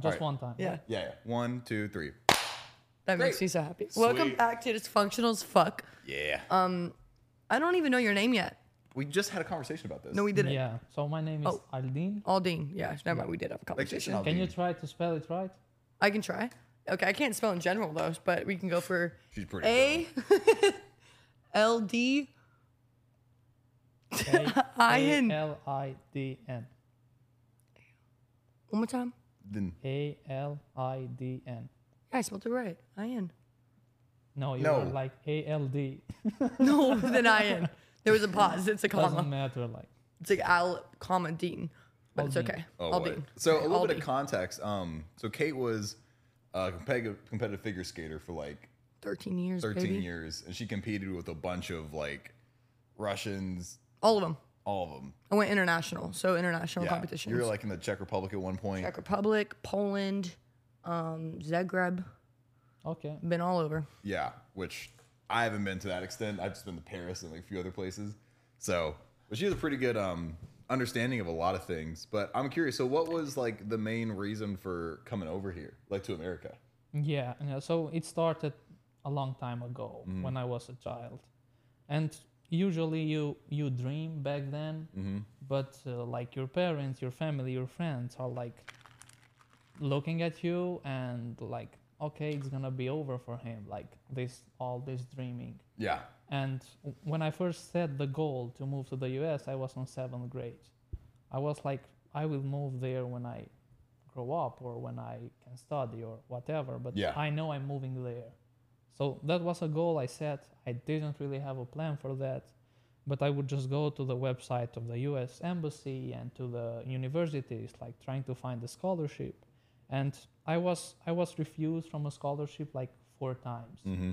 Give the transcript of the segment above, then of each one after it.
Just right. one time. Yeah. right? Yeah, yeah. One, two, three. That makes Great. me so happy. Welcome back to Dysfunctional as Fuck. Yeah. Um, I don't even know your name yet. we just had a conversation about this. No, we didn't. Yeah. So my name is Oh. Aldin. Aldine. Yeah, never mind. We did have a Like conversation. Can you try to spell it right? I can try. Okay, I can't spell in general though, but we can go for She's pretty. A L D I N. A L I D N. One more time. Then A L I D N. Yeah, I spelled it right. I N. No, you No. were like A L D. No, then I N. There was a pause. It's a comma. Doesn't comma. matter. Like It's like Al, comma, Dean. But it's Aldine. okay. Oh, Aldine. wait. So a little bit Aldine. of context. Um, so Kate was a competitive competitive figure skater for like 13 years, 13 baby. years, and she competed with a bunch of like Russians, All of them. All of them. I went international, so international Yeah, competitions. you were like in the Czech Republic at one point. Czech Republic, Poland, um, Zagreb. okay. Been all over. Yeah, which I haven't been to that extent. I've just been to Paris and like a few other places. So, but she has a pretty good um understanding of a lot of things. But I'm curious. So, what was like the main reason for coming over here, like to America? Yeah, yeah. So it started a long time ago Mm-hmm. when I was a child, and usually you you dream back then, Mm-hmm. but uh, like your parents, your family, your friends are like looking at you and like, okay, it's gonna be over for him. Like this, all this dreaming. Yeah. And when I first set the goal to move to the US, I was on seventh grade. I was like, I will move there when I grow up or when I can study or whatever, but Yeah. I know I'm moving there. So that was a goal I set. I didn't really have a plan for that, but I would just go to the website of the US Embassy and to the universities, like trying to find a scholarship. And I was I was refused from a scholarship like four times Mm-hmm.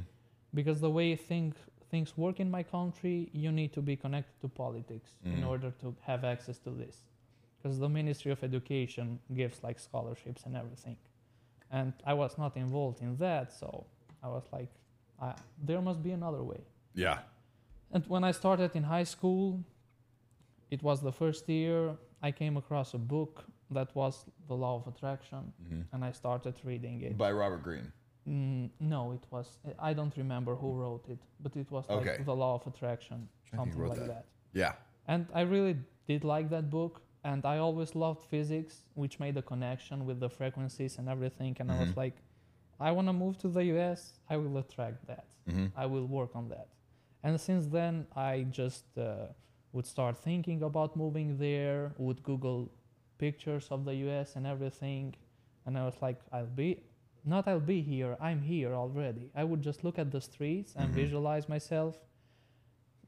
because the way think, things work in my country, you need to be connected to politics in Mhm. order to have access to this. Because the Ministry of Education gives like scholarships and everything, and I was not involved in that, so I was like, I, there must be another way. Yeah. And when I started in high school, it was the first year I came across a book that was The Law of Attraction, Mm-hmm. and I started reading it. By Robert Greene. Mm, no, it was. I don't remember who wrote it, but it was like Okay. the Law of Attraction, I think he something like that. that. Yeah. And I really did like that book, and I always loved physics, which made a connection with the frequencies and everything. And I was Mhm. like, I want to move to the US. I will attract that. Mm-hmm. I will work on that. And since then, I just uh, would start thinking about moving there. Would Google pictures of the US and everything, and I was like, I'll be, not I'll be here. I'm here already. I would just look at the streets and Mhm. visualize myself.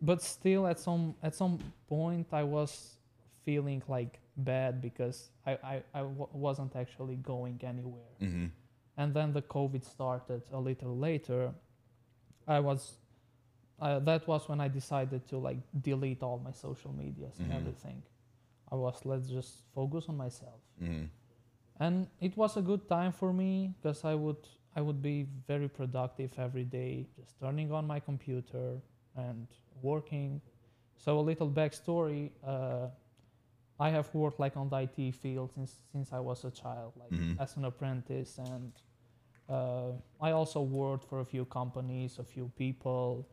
But still, at some at some point, I was feeling like bad because I I, I w- wasn't actually going anywhere Mm-hmm. And then the covid started a little later i was uh, that was when i decided to like delete all my social medias Mhm. and everything i was let's just focus on myself Mm-hmm. and it was a good time for me because i would i would be very productive every day just turning on my computer and working so a little backstory uh, i have worked like on the it field since since i was a child like Mhm. as an apprentice and uh, i also worked for a few companies a few people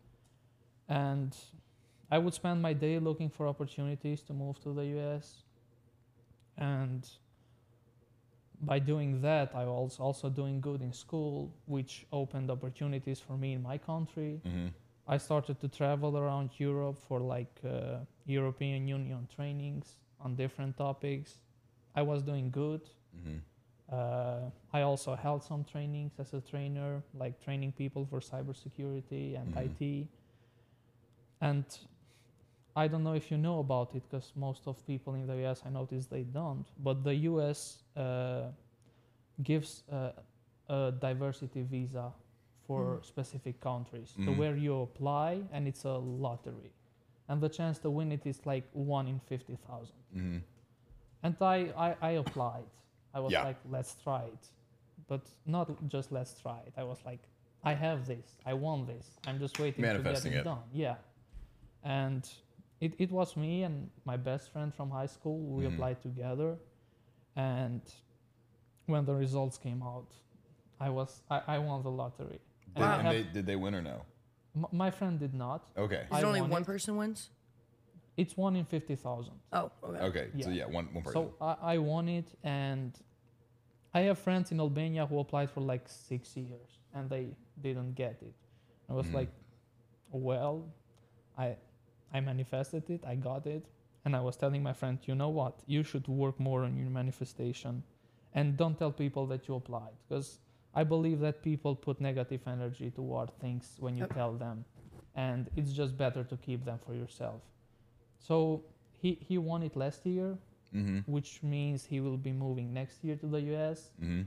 and i would spend my day looking for opportunities to move to the us and by doing that i was also doing good in school which opened opportunities for me in my country Mm-hmm. i started to travel around europe for like uh, european union trainings on different topics i was doing good Mm-hmm. Uh, I also held some trainings as a trainer, like training people for cybersecurity and Mhm. IT. And I don't know if you know about it, because most of people in the US, I notice they don't. But the US uh, gives uh, a diversity visa for Mm. specific countries, so Mhm. where you apply, and it's a lottery, and the chance to win it is like one in fifty thousand. Mm-hmm. And I, I, I applied. I was Yeah. like, let's try it. But not just let's try it. I was like, I have this. I want this. I'm just waiting to get it, it. done. Yeah. And it, it was me and my best friend from high school. We Mhm. applied together. And when the results came out, I was I, I won the lottery. Did, I and have- they, did they win or no? m- my friend did not. Okay. Is I it only one it. person wins? It's one in fifty thousand. Oh, okay. Okay. So Yeah. yeah, one one person. So I, I won it, and I have friends in Albania who applied for like six years and they didn't get it. I was Mhm. like, well, I I manifested it, I got it, and I was telling my friend, you know what, you should work more on your manifestation, and don't tell people that you applied because I believe that people put negative energy toward things when you Yep. tell them, and it's just better to keep them for yourself. So he he won it last year, mm-hmm. which means he will be moving next year to the US. Mm-hmm.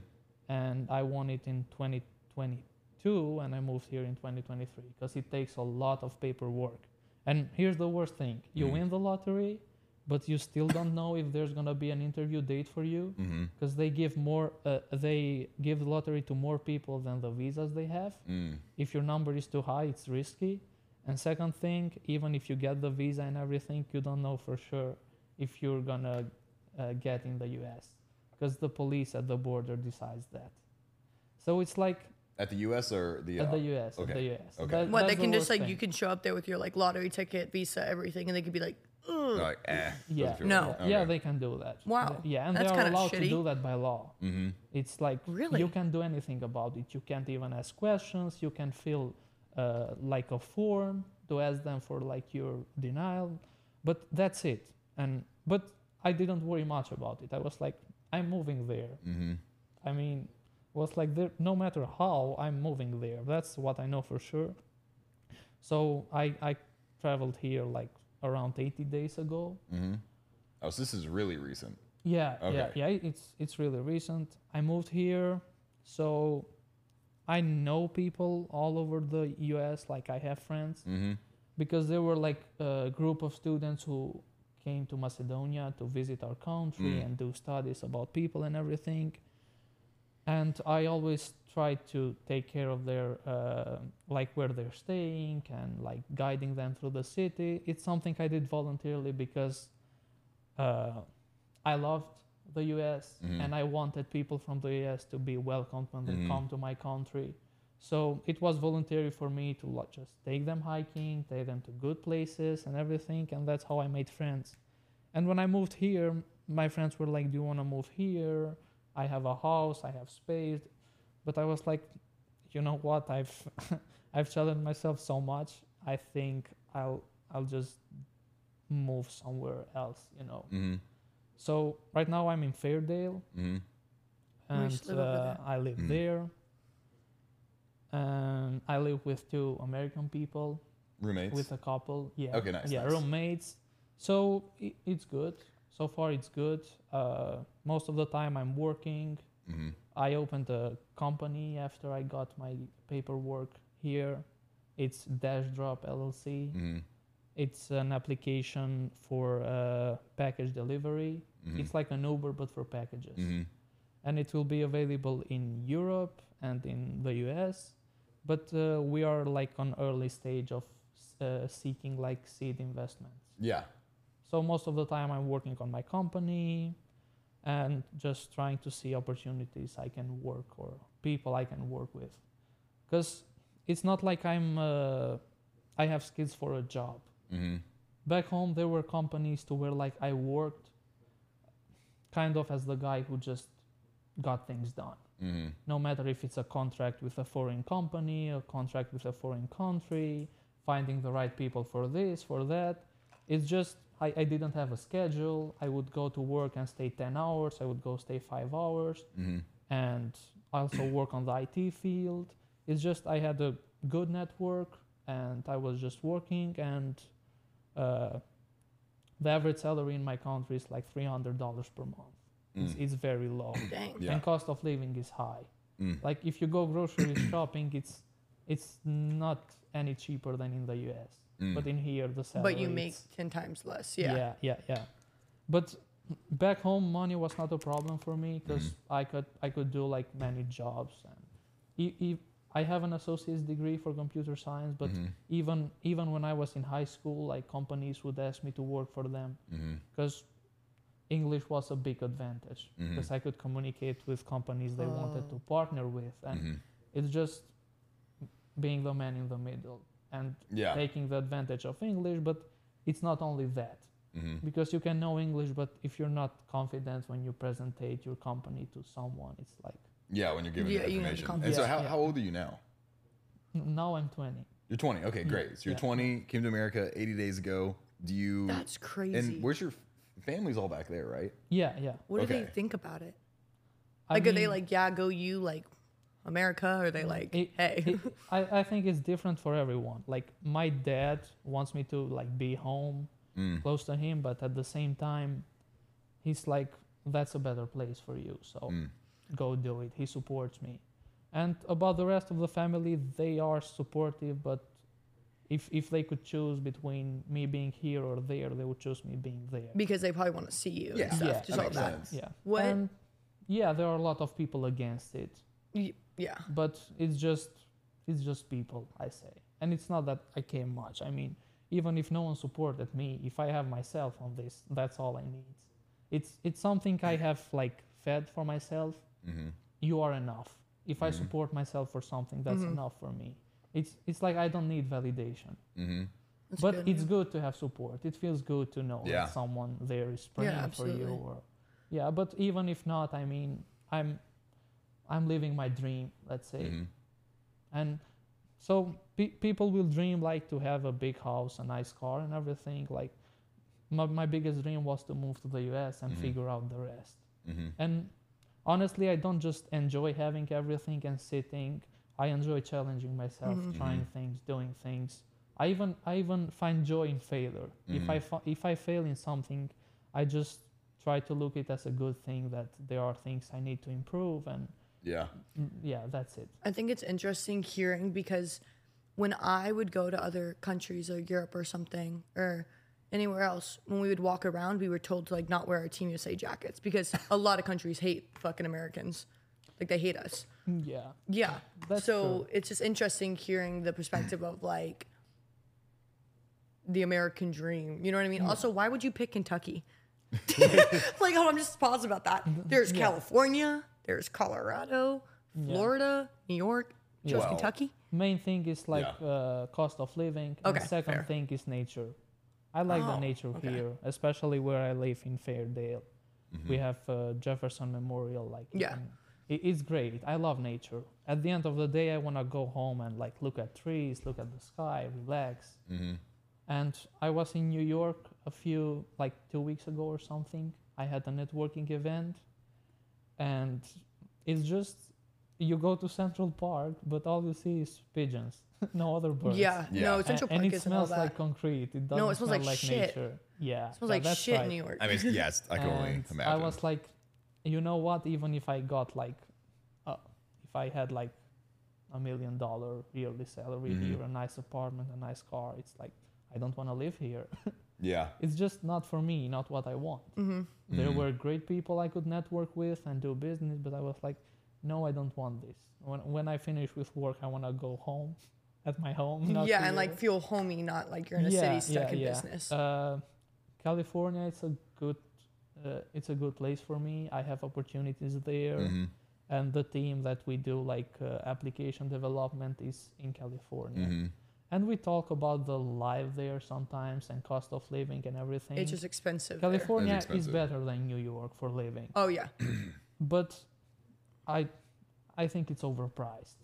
And I won it in 2022, and I moved here in 2023 because it takes a lot of paperwork. And here's the worst thing: you Mhm. win the lottery, but you still don't know if there's gonna be an interview date for you Mm-hmm. because they give more. Uh, they give the lottery to more people than the visas they have. Mm. If your number is too high, it's risky. And second thing, even if you get the visa and everything, you don't know for sure if you're gonna uh, get in the U.S. because the police at the border decides that. So it's like At the U.S. or the? at uh, the U.S. okay, At the U.S. okay. That- What they can the just worst like you can show up there with your like lottery ticket, visa, everything, and they could be like, Ugh. like eh. Yeah. No. Yeah, yeah, they can do that. Wow, Yeah, and that's they are kinda allowed to do that by law. Mm-hmm. It's like Really? you can't do anything about it. You can't even ask questions. You can fill uh, like a form to ask them for like your denial, but that's it. And but I didn't worry much about it. I was like, I'm moving there. Mm-hmm. I mean, was like there. No matter how, I'm moving there. That's what I know for sure. So I I traveled here like around 80 days ago. Mm-hmm. Oh, so this is really recent. Yeah, yeah, yeah. It's it's really recent. I moved here, so I know people all over the U.S. Like I have friends Mm-hmm. because there were like a group of students who came to Macedonia to visit our country Mm. and do studies about people and everything. And I always try to take care of their uh, like where they're staying and like guiding them through the city. It's something I did voluntarily because uh, I loved the U.S. Mhm. and I wanted people from the U.S. to be welcomed when they Mhm. come to my country. So it was voluntary for me to like, just take them hiking, take them to good places and everything, and that's how I made friends. And when I moved here, my friends were like, "Do you want to move here? I have a house, I have space." But I was like, "You know what? I've I've challenged myself so much. I think I'll I'll just move somewhere else, you know." Mm-hmm. So right now I'm in Fairdale, Mm-hmm. And live uh. I live Mm. there. Um, I live with two American people, Roommates. with a couple. Yeah. Okay, nice, Yeah, nice. roommates. So i it's good. So far, it's good. Uh, most of the time, I'm working. mm-hmm. I opened a company after I got my paperwork here. It's Dash Drop LLC. Mm-hmm. It's an application for uh, package delivery. Mm-hmm. It's like an Uber but for packages mm-hmm. and it will be available in Europe and in the US. But uh, we are like on early stage of uh, seeking like seed investments. Yeah. So most of the time I'm working on my company and just trying to see opportunities I can work or people I can work with. Because it's not like I'm uh, I have skills for a job. Mm-hmm. Back home there were companies to where like I worked kind of as the guy who just got things done Mm-hmm. no matter if it's a contract with a foreign company, a contract with a foreign country, finding the right people for this, for that. It's just, I, I didn't have a schedule. I would go to work and stay 10 hours, I would go stay five hours, Mm-hmm. and I also work on the IT field. It's just, I had a good network and I was just working, and uh, the average salary in my country is like $300 per month. It's, Mm. it's very low Yeah. and cost of living is high. Mm. Like if you go grocery shopping, it's it's not any cheaper than in the US. Mm. But in here, the salary. But you make ten times less. Yeah. yeah, yeah, yeah. But back home, money was not a problem for me because Mhm. I could I could do like many jobs and I have an associate's degree for computer science, but Mhm. even even when I was in high school, like companies would ask me to work for them because English was a big advantage because I could communicate with companies they wanted to Oh. partner with, and Mhm. it's just being the man in the middle and Yeah. taking the advantage of English. But it's not only that hmm because you can know English, but if you're not confident when you presentate your company to someone, it's like Yeah, when you're giving Yeah, the you have information. And confidence. so, Yeah, how, yeah. how old are you now? Now I'm 20. You're 20. Okay, great. So you're yeah. 20, came to America 80 days ago. Do you? That's crazy. And where's your f- family's all back there, right? Yeah, yeah. what do they Okay. think about it? I Like, are they mean, like, yeah, go you, like America? Or are they like, it- hey? it- I, I think it's different for everyone. Like my dad wants me to like be home Mm. close to him, but at the same time, he's like, that's a better place for you. So Mm. Go do it. He supports me. And about the rest of the family, they are supportive, but if if they could choose between me being here or there, they would choose me being there. because they probably want to see you Yeah. and stuff. Yeah, just that all makes that. sense. Yeah. What- And yeah, there are a lot of people against it. Y- Yeah. but it's just it's just people i say and it's not that i care much i mean even if no one supported me if i have myself on this that's all i need it's it's something i have like fed for myself hmm you are enough. If i Mhm. support myself for something that's Mhm. enough for me. It's it's like i don't need validation. Hmm but good, it's yeah. good to have support. It feels good to know Yeah. that someone there is praying for you or yeah but even if not i mean i'm i'm living my dream let's say. Hmm and so pe- people will dream like to have a big house a nice car and everything like my, my biggest dream was to move to the us and Mhm. figure out the rest. Hmm and honestly i don't just enjoy having everything and sitting i enjoy challenging myself Mhm. trying things doing things i even i even find joy in failure if i Mhm. fa- if i fail in something i just try to look at it as a good thing that there are things i need to improve and Yeah. mm, yeah that's it I think it's interesting hearing because when I would go to other countries or Europe or something or anywhere else, when we would walk around, we were told to like not wear our Team USA jackets because a lot of countries hate fucking Americans. Like they hate us. Yeah Yeah. That's so true. it's just interesting hearing the perspective of like the American dream. You know what I mean? Also, why would you pick Kentucky? like, hold I'm just paused about that. There's Yeah. California, there's Colorado, Yeah. Florida, New York, chose Well, Kentucky. main thing is like Yeah. uh, cost of living Okay, and second fair. thing is nature i like the Oh, nature okay. here especially where i live in fairdale. We have uh, jefferson memorial like Yeah. it, it's great. I love nature. At the end of the day i want to go home and like look at trees look at the sky relax. Hmm and i was in new york a few like two weeks ago or something. I had a networking event and it's just you go to central park but all you see is pigeons no other birds Yeah, Yeah. no, and, Central and Park it isn't all smells that. like concrete. It doesn't No, it smells smell like like shit. nature. Yeah, it smells that- like that's shit right. in New York. I mean, yes, I can only And imagine. I was like, you know what? Even if I got like, uh, if I had like a million dollar yearly salary Mhm. here, a nice apartment, a nice car, it's like I don't want to live here. yeah. it's just not for me, not what I want. hmm There Mhm. were great people I could network with and do business, but I was like, no, I don't want this. When when I finish with work, I want to go home, at my home. not Yeah, and like feel homey, not like you're in a city stuck in business. Uh, California, it's a good, uh, it's a good place for me. I have opportunities there, hmm and the team that we do like uh, application development is in California. hmm And we talk about the life there sometimes and cost of living and everything. it's just expensive. there. California is better than New York for living, Oh yeah, but I, I think it's overpriced.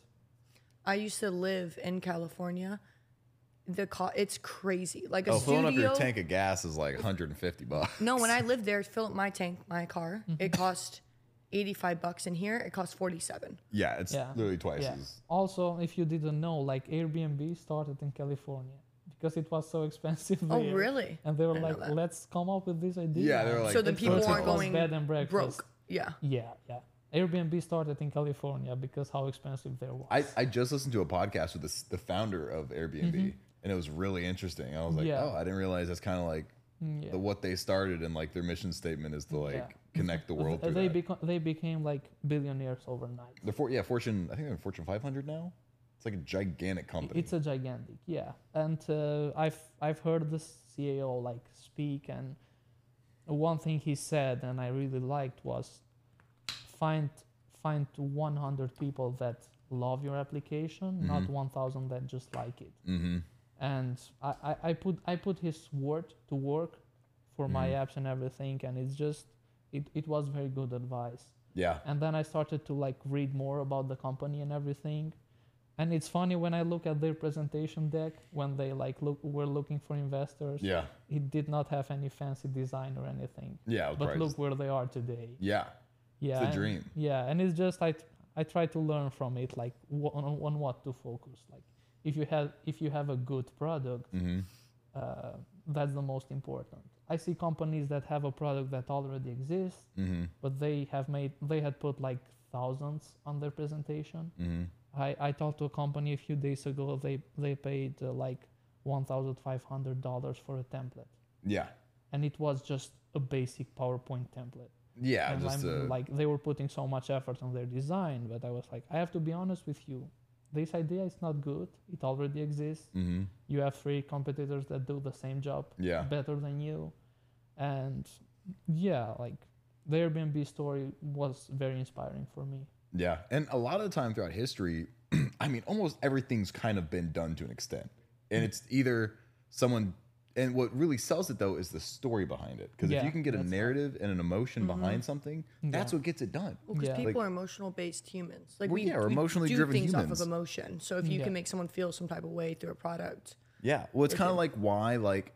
I used to live in California. The co- it's crazy. Like a Oh, filling studio. up your tank of gas is like 150 bucks. No, when I lived there, fill up my tank, my car, Mm-hmm. it cost 85 bucks. in here, it costs 47. Yeah, it's Yeah. literally twice Yeah. as. Also, if you didn't know, like Airbnb started in California because it was so expensive Oh, there. really? And they were know like, that. let's come up with this idea. Yeah, they were like, So the let's people aren't to- going bed and breakfast. Broke. Yeah. Yeah, yeah. Airbnb started in California because how expensive there was. I, I just listened to a podcast with this, the founder of Airbnb, and it was really interesting. I was like, Mm-hmm. Yeah. oh, I didn't realize that's kind of like Mm, yeah. the what they started and like their mission statement is to like Yeah. connect the world. They that. become they became like billionaires overnight. The for, yeah, Fortune. I think they're in Fortune 500 now. It's like a gigantic company. It's a gigantic, yeah. And uh, I've I've heard the CEO like speak, and one thing he said and I really liked was find find 100 people that love your application, not Mhm. 1,000 that just like it. Mm-hmm. And I, I, I put I put his word to work for my Mhm. apps and everything, and it's just it, it was very good advice. Yeah. And then I started to like read more about the company and everything. And it's funny when I look at their presentation deck when they like look were looking for investors. Yeah. It did not have any fancy design or anything. Yeah. But right. look where they are today. Yeah. Yeah. a and- dream. Yeah, and it's just I I try to learn from it like on, on what to focus. Like if you have if you have a good product, Mm-hmm. uh, that's the most important. I see companies that have a product that already exists, Mm-hmm. but they have made they had put like thousands on their presentation. Mm-hmm. I, I talked to a company a few days ago. They they paid uh, like one thousand five hundred dollars for a template, Yeah. and it was just a basic PowerPoint template. Yeah. and just uh, like they were putting so much effort on their design, but I was like, I have to be honest with you. This idea is not good. It already exists. mm-hmm. You have three competitors that do the same job Yeah. better than you, and yeah, like the Airbnb story was very inspiring for me. Yeah. And a lot of the time throughout history, I mean, almost everything's kind of been done to an extent. And it's either someone, and what really sells it though is the story behind it. Because if you can get a that's right. narrative and an emotion mm-hmm. behind something, that's what gets it done. Well, because Yeah. people Like- are emotional based humans. Like Well, we, yeah, we're we emotionally do driven things off humans. of emotion. So if mm, you Yeah. can make someone feel some type of way through a product, Yeah. Well, it's kind of like why like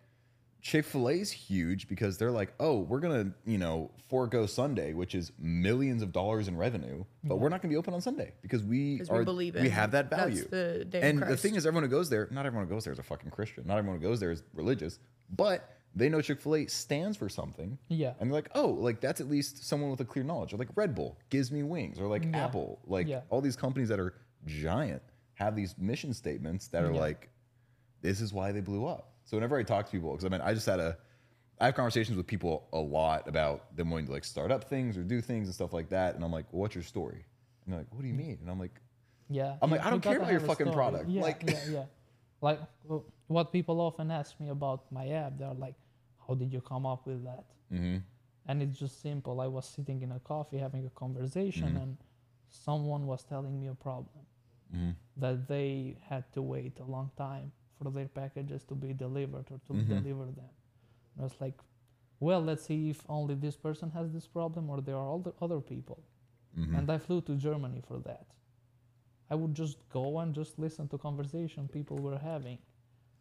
Chick Fil A is huge because they're like, oh, we're gonna you know forego Sunday, which is millions of dollars in revenue, but we're not gonna be open on Sunday because we are we believe in we have that value. That's the day and of the thing is, everyone who goes there, not everyone who goes there is a fucking Christian. Not everyone who goes there is religious, but they know Chick Fil A stands for something. Yeah. And they're like, oh, like that's at least someone with a clear knowledge. Or like Red Bull gives me wings, or like Yeah. Apple, like Yeah. all these companies that are giant have these mission statements that are Yeah. like, this is why they blew up. So whenever I talk to people, because I mean, I just had a, I have conversations with people a lot about them wanting to like start up things or do things and stuff like that, and I'm like, well, what's your story? And they're like, what do you mean? And I'm like, Yeah. I'm like, I don't care about your fucking story. product. Yeah, Like- yeah, yeah. Like what people often ask me about my app, they're like, "How did you come up with that?" mm-hmm, And it's just simple. I was sitting in a coffee having a conversation, Mhm. and someone was telling me a problem mm-hmm, that they had to wait a long time for their packages to be delivered or to Mhm. deliver them. And I was like, well, let's see if only this person has this problem or there are all the other people. mm-hmm. And I flew to Germany for that. I would just go and just listen to conversation people were having.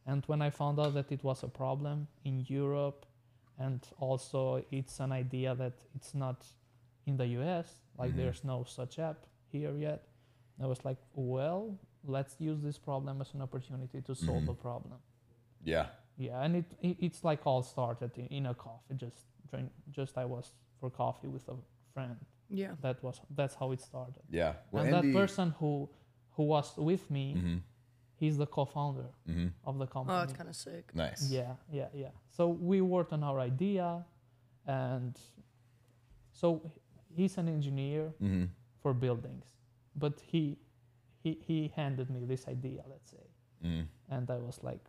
And when I found out that it was a problem in Europe and also it's an idea that it's not in the US, like Mhm. there's no such app here yet, I was like, well, let's use this problem as an opportunity to solve Mhm. a problem. yeah, Yeah, and it, it it's like all started in, in a coffee. Just drink, just I was for coffee with a friend. yeah. That was that's how it started. yeah. Well, and Andy, that person who who was with me, Mm-hmm, he's the co-founder mm-hmm. of the company. Oh, that's kind of sick. Nice. Yeah, yeah, yeah. So we worked on our idea, and so he's an engineer Mm-hmm. for buildings, but he he he handed me this idea, let's say, Mm-hmm. and I was like,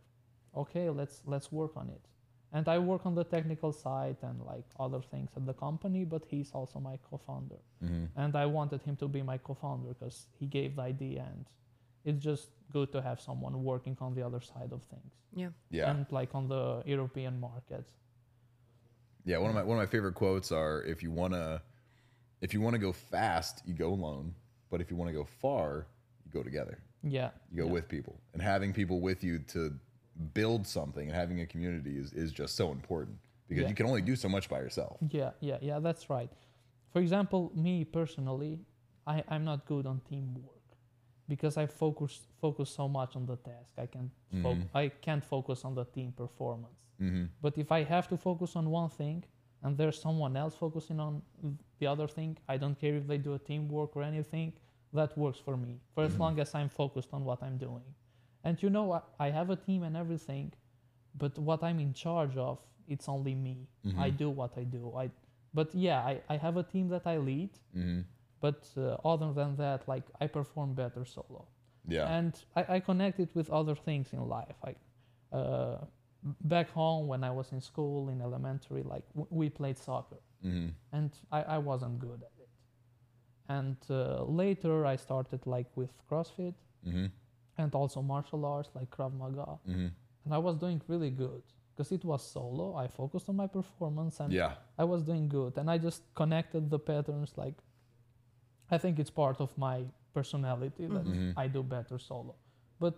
okay, let's let's work on it. And I work on the technical side and like other things at the company, but he's also my co-founder. Mm-hmm. and I wanted him to be my co-founder because he gave the idea, and it's just good to have someone working on the other side of things, Yeah. Yeah. and like on the European market. Yeah, one of my one of my favorite quotes are if you wanna if you wanna go fast, you go alone. But if you want to go far, you go together. Yeah, You go yeah. with people. And having people with you to build something and having a community is, is just so important. Because Yeah. you can only do so much by yourself. Yeah, yeah, yeah, that's right. For example, me personally, I, I'm not good on teamwork because I focus focus so much on the task. I can fo- Mhm. I can't focus on the team performance. Mm-hmm. But if I have to focus on one thing and there's someone else focusing on the other thing, I don't care if they do a teamwork or anything, that works for me for as Mhm. long as I'm focused on what I'm doing. And you know, I, I have a team and everything, but what I'm in charge of, it's only me. I Mhm. do what I do. I, but yeah, I, I have a team that I lead, Mm-hmm. but uh, other than that, like I perform better solo Yeah. and I, I connect it with other things in life. Like uh, back home when I was in school in elementary, like w- we played soccer, hmm and I, I wasn't good at it. And uh, later I started like with CrossFit hmm and also martial arts like Krav Maga, hmm and I was doing really good because it was solo. I focused on my performance and Yeah. I was doing good, and I just connected the patterns. Like, I think it's part of my personality that Mhm. I do better solo. But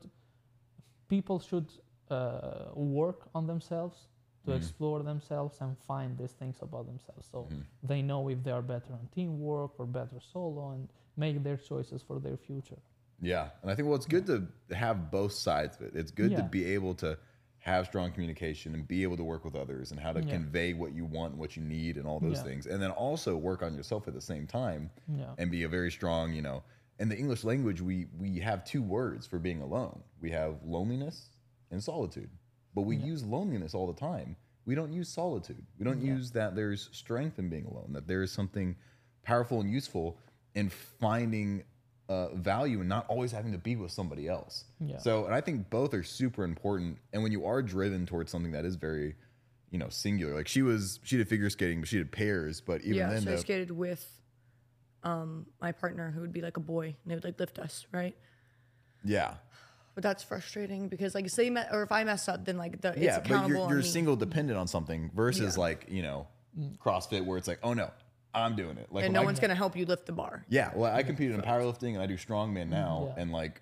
people should uh, work on themselves to Mhm. explore themselves and find these things about themselves, so Mhm. they know if they are better on teamwork or better solo, and make their choices for their future. Yeah, and I think well, it's good to have both sides of it. It's good to be able to have strong communication and be able to work with others and how to Yeah. convey what you want, and what you need, and all those Yeah. things, and then also work on yourself at the same time Yeah. and be a very strong, you know. In the English language, we we have two words for being alone. We have loneliness and solitude, but we Yeah. use loneliness all the time. We don't use solitude. We don't Yeah. use that there's strength in being alone. That there is something powerful and useful in finding uh, value and not always having to be with somebody else. Yeah. So, and I think both are super important. And when you are driven towards something that is very, you know, singular, like she was, she did figure skating, but she did pairs. But even yeah, then, so I the- skated with um, my partner who would be like a boy, and they would like lift us, right? yeah, But that's frustrating because like say me- or if I mess up, then like the yeah, it's but accountable you're, on you're me. single dependent on something versus Yeah. like you know CrossFit where it's like, oh no, I'm doing it. Like and when no I- one's gonna help you lift the bar. Yeah, well, I competed in powerlifting and I do strongman mm-hmm. now, Yeah. and like,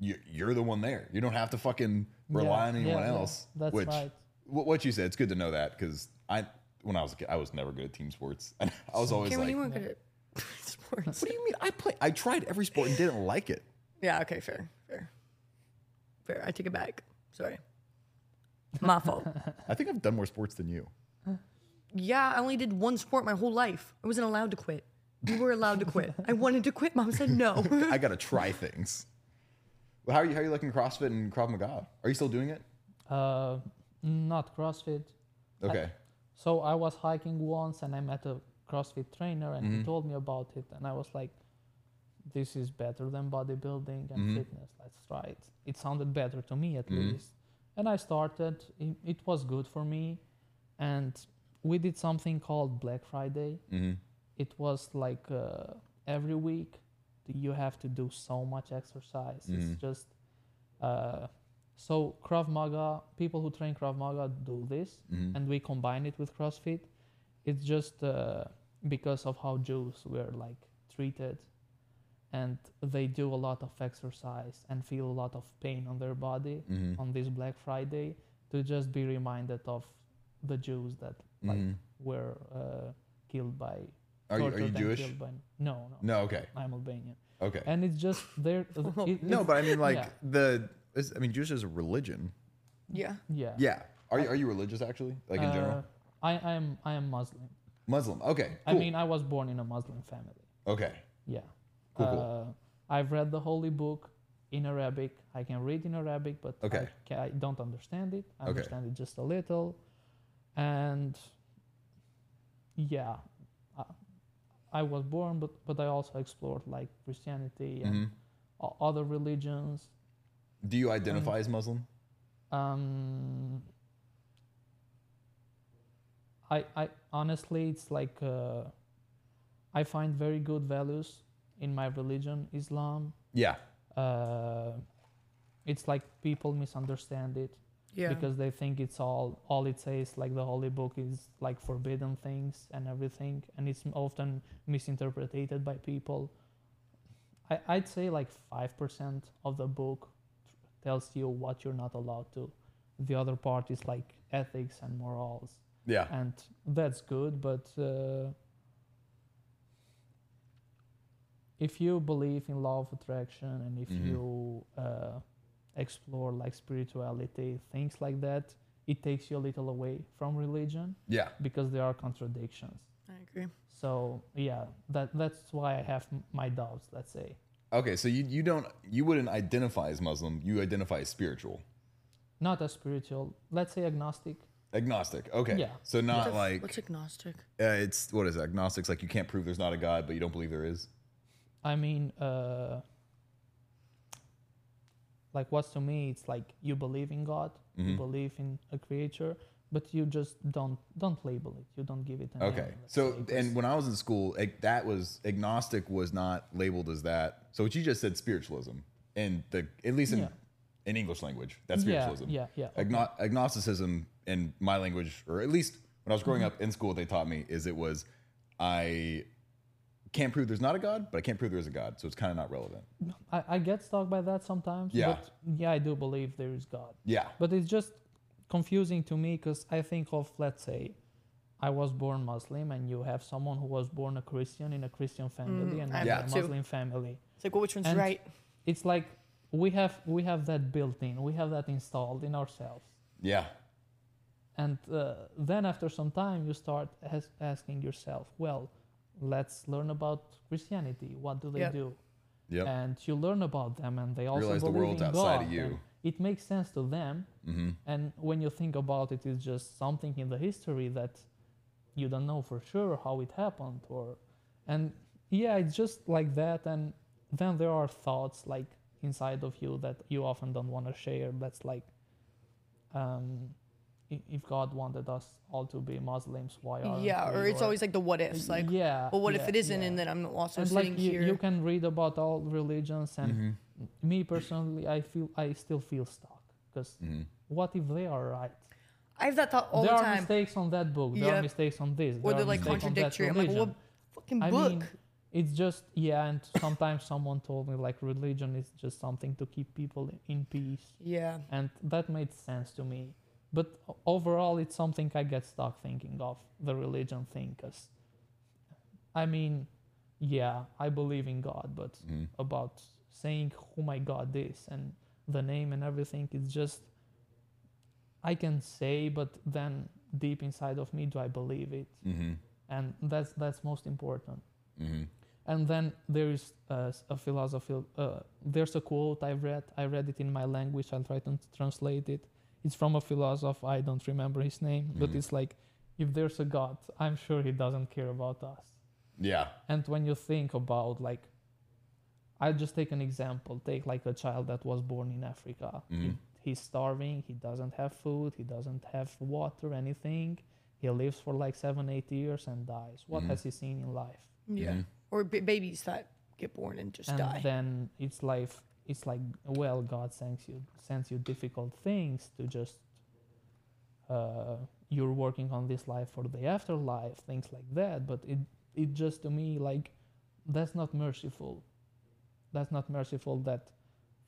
you, you're the one there. You don't have to fucking rely Yeah, on anyone yeah, yeah. else. That's which, right. wh- What you said, it's good to know that because I, when I was a kid, I was never good at team sports. I was always Cameron, like, you weren't good at sports. what do you mean? I play. I tried every sport and didn't like it. Yeah. Okay. Fair. Fair. Fair. I take it back. Sorry. My fault. I think I've done more sports than you. Yeah, I only did one sport my whole life. I wasn't allowed to quit. You were allowed to quit. I wanted to quit. Mom said no. I gotta try things. Well, how are you? How are you liking CrossFit and Krav Maga? Are you still doing it? Uh, not CrossFit. Okay. So I was hiking once and I met a CrossFit trainer and Mm-hmm. he told me about it and I was like, this is better than bodybuilding and Mhm. fitness. Let's try it. It sounded better to me at Mhm. least. And I started. It, it was good for me. And we did something called Black Friday. hmm It was like uh, every week you have to do so much exercise. It's just uh, so Krav Maga. People who train Krav Maga do this hmm and we combine it with CrossFit. It's just uh, because of how Jews were like treated, and they do a lot of exercise and feel a lot of pain on their body hmm on this Black Friday to just be reminded of the Jews that like hmm were uh, killed by. Are you, are you Jewish? by- no, no, No. Okay. I'm Albanian, Okay. and it's just there. it- No, but I mean, like yeah. the. I mean, Jewish is a religion. yeah. yeah, Yeah. Are you, are you religious actually? Like in general? Uh, I I am I am Muslim. Muslim. Okay. Cool. I mean, I was born in a Muslim family. okay. Yeah. Cool. Uh, I've read the holy book in Arabic. I can read in Arabic, but Okay. I, ca- I don't understand it. I Okay. understand it just a little. And yeah, I, I was born, but, but I also explored like Christianity and Mhm. o- other religions. Do you identify as Muslim? Um, I, I honestly, it's like uh, I find very good values in my religion, Islam. Yeah. uh, it's like people misunderstand it Yeah. because they think it's all all it says like the holy book is like forbidden things and everything and it's often misinterpreted by people I, i'd say like 5% of the book tells you what you're not allowed to the other part is like ethics and morals Yeah. and that's good but uh, if you believe in law of attraction and if Mhm. you uh, explore like spirituality things like that it takes you a little away from religion Yeah. because there are contradictions I agree. so yeah that that's why i have m- my doubts let's say Okay. So you, you don't you wouldn't identify as Muslim. You identify as spiritual, not as spiritual let's say agnostic agnostic. Okay. Yeah. So not the f- like what's agnostic? uh, it's what is it? agnostics? Like you can't prove there's not a God, but you don't believe there is. I mean uh, like what's to me it's like you believe in god you Mhm. believe in a creator but you just don't don't label it you don't give it a Okay. let's So, say, and when I was in school, ag- that was agnostic was not labeled as that. So what you just said spiritualism, and the at least in Yeah. in English language, that's spiritualism. yeah yeah okay. Agno- agnosticism in my language, or at least when I was growing Mm-hmm. up in school, they taught me is it was I can't prove there's not a God, but I can't prove there is a God, so it's kind of not relevant. I, I get stuck by that sometimes Yeah. but yeah i do believe there is god Yeah. but it's just confusing to me because i think of let's say i was born muslim and you have someone who was born a christian in a christian family and I I'm have a that too. muslim family It's like, well, which one's And- right? it's like we have we have that built in we have that installed in ourselves Yeah. and uh, then after some time you start as- asking yourself well let's learn about christianity what do they Yep. do Yep. and you learn about them and they also Realize the believe world's in outside God, of you. it makes sense to them hmm and when you think about it it's just something in the history that you don't know for sure how it happened or and yeah it's just like that and then there are thoughts like inside of you that you often don't want to share that's like um i- if god wanted us all to be muslims why are Yeah, or it's always like the what ifs. Like, yeah well, what if it isn't? yeah. And then I'm also and sitting like you, here. you can read about all religions and hmm me personally i feel i still feel stuck because hmm what if they are right I have that thought all there the time. There are mistakes on that book. There Yep. are mistakes on this. Or there they're are like mistakes contradictory. I'm like, what fucking I book? mean, it's just yeah. And sometimes someone told me like religion is just something to keep people in peace, yeah. and that made sense to me. But overall, it's something I get stuck thinking of the religion thing, cause I mean, yeah, I believe in God, but hmm about saying who my God is and the name and everything. It's just I can say, but then deep inside of me, do I believe it? hmm And that's that's most important. hmm And then there is a, s- a philosophy. Uh, there's a quote I read. I read it in my language. I'll try to translate it. It's from a philosopher. I don't remember his name, but Mhm. it's like, if there's a God, I'm sure he doesn't care about us. Yeah. And when you think about like, i'll just take an example. Take like a child that was born in Africa. He, Mhm. he's starving. He doesn't have food. He doesn't have water. Anything. He lives for like seven, eight years and dies. What Mhm. has he seen in life? Yeah. Mhm. Or b- babies that get born and just and die. then it's like it's like well, God sends you sends you difficult things to just. Uh, you're working on this life for the afterlife, things like that. But it it just to me like that's not merciful. That's not merciful that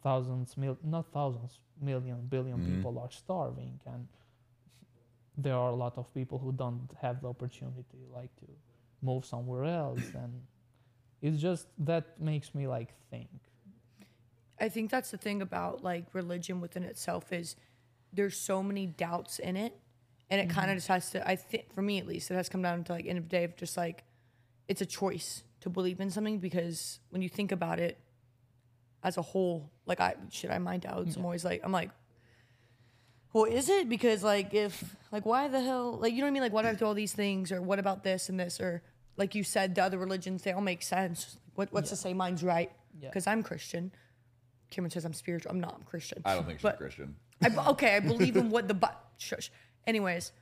thousands, mil- not thousands, million, billion Mhm. people are starving, and there are a lot of people who don't have the opportunity, like to move somewhere else, and it's just that makes me like think. I think that's the thing about like religion within itself is there's so many doubts in it, and it Mm-hmm. kind of just has to. I think for me at least, it has come down to like end of the day of just like it's a choice to believe in something because when you think about it as a whole, like I shit, I mind doubts. I'm always like I'm like. Well, is it because like if like why the hell like you know what I mean like why do I have to do all these things or what about this and this or like you said the other religions they all make sense. What what's to say mine's right? Yeah. because I'm Christian. Cameron says I'm spiritual. I'm not. I'm Christian. I don't think she's But- Christian. I, okay, I believe in what the Bi- shush. Anyways,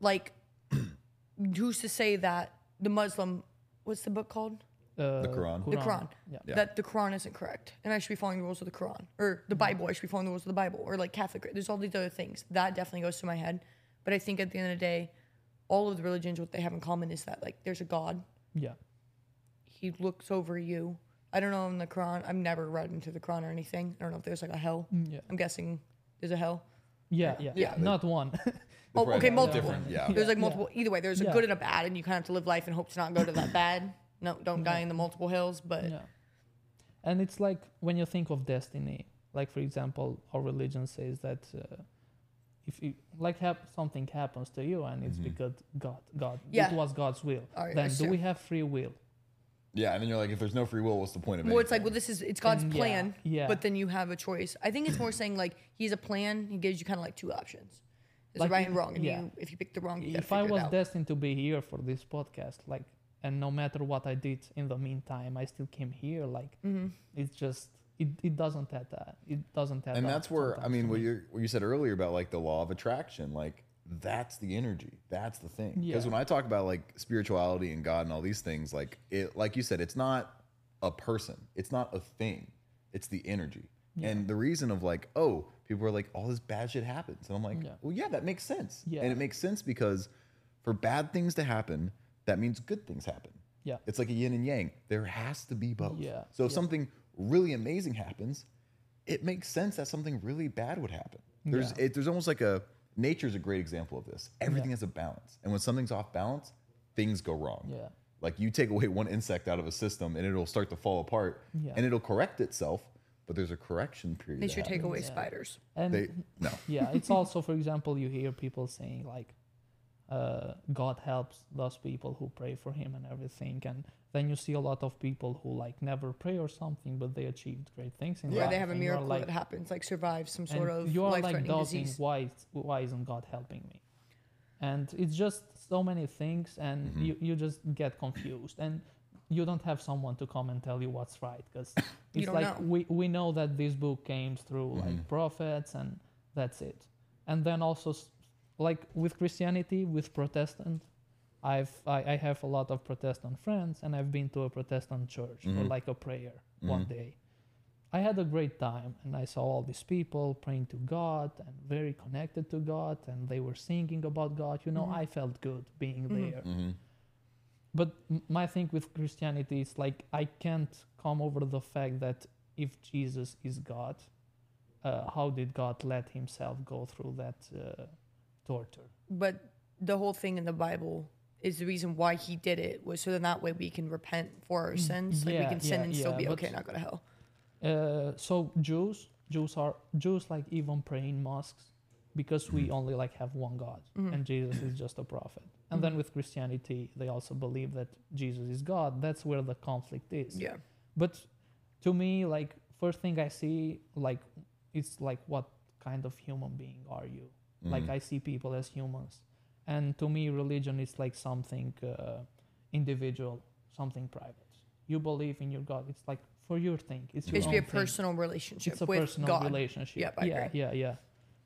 like, who's to say that the Muslim, what's the book called? Uh, the Quran. The Quran. Yeah. Yeah. That the Quran isn't correct, and I should be following the rules of the Quran, or the Bible. I should be following the rules of the Bible, or like Catholic. There's all these other things that definitely goes to my head. But I think at the end of the day, all of the religions, what they have in common is that like there's a God. Yeah. He looks over you. I don't know in the Quran. I've never read into the Quran or anything. I don't know if there's like a hell. Mm, Yeah. I'm guessing there's a hell. Yeah. Yeah. Yeah, the- Not one. Oh, okay, multiple. different, yeah. There's like Yeah. multiple. Either way, there's a Yeah. good and a bad, and you kind of have to live life and hope to not go to that bad. No, don't die in the multiple hills. But yeah. And it's like when you think of destiny, like for example, our religion says that uh, if you like hap- something happens to you and it's Mhm. because God, God, Yeah. it was God's will. All right, I then do see. we have free will? Yeah, and then you're like, if there's no free will, what's the point of it? well, it's like, well, this is it's God's Then, yeah, plan. yeah. But then you have a choice. I think it's more saying like He's a plan. He gives you kind of like two options. There's Like, right and wrong, and yeah. you if you pick the wrong, you If I was it out. destined to be here for this podcast, like, and no matter what I did in the meantime, I still came here. Like, Mhm. it's just it, it doesn't add that. It doesn't add and up that's where I sometimes mean, to what me. you what you said earlier about like the law of attraction, like that's the energy, that's the thing. Because Yeah. when I talk about like spirituality and God and all these things, like it, like you said, it's not a person, it's not a thing, it's the energy. And the reason of like, oh, people are like, all this bad shit happens, and I'm like, Yeah. well, yeah, that makes sense. Yeah. and it makes sense because for bad things to happen, that means good things happen. Yeah. It's like a yin and yang. There has to be both. Yeah, So if yeah. something really amazing happens, it makes sense that something really bad would happen. There's Yeah. it, there's almost like a nature's a great example of this. Everything has a balance, and when something's off balance, things go wrong. Yeah. Like you take away one insect out of a system, and it'll start to fall apart, Yeah. and it'll correct itself. But there's a correction period. They that should take away Yeah. spiders. And They no. yeah, it's also, for example, you hear people saying like, uh, God helps those people who pray for Him and everything, and then you see a lot of people who like never pray or something, but they achieved great things in Where life. they have a and miracle like, that happens, like survive some and sort of you are like life-threatening doubting disease. why is- why isn't God helping me? And it's just so many things, and Mm-hmm. you, you just get confused, and you don't have someone to come and tell you what's right because it's like know. we we know that this book came through Mm-hmm. like prophets, and that's it. And then also s- like with Christianity, with Protestant. I've I, I have a lot of Protestant friends, and I've been to a Protestant church for Mhm. like a prayer one day. I had a great time, and I saw all these people praying to God and very connected to God, and they were singing about God. You know, Mhm. I felt good being Mhm. there. hmm But m- my thing with Christianity is like I can't come over the fact that if Jesus is God, uh, how did God let Himself go through that uh, torture? But the whole thing in the Bible is the reason why he did it was so that that way we can repent for our sins. Like we can sin yeah, and still yeah, be okay not go to hell. Uh, so Jews, Jews are Jews like even pray in mosques because we only like have one God Mhm. and Jesus is just a prophet. And then with Christianity, they also believe that Jesus is God. That's where the conflict is. Yeah. But to me, like first thing I see, like it's like what kind of human being are you? Like Mhm. I see people as humans, and to me, religion is like something uh, individual, something private. You believe in your God. It's like for your thing. It's your It should be a thing. personal relationship It's a personal God. relationship. Yep, I yeah, agree. yeah, yeah.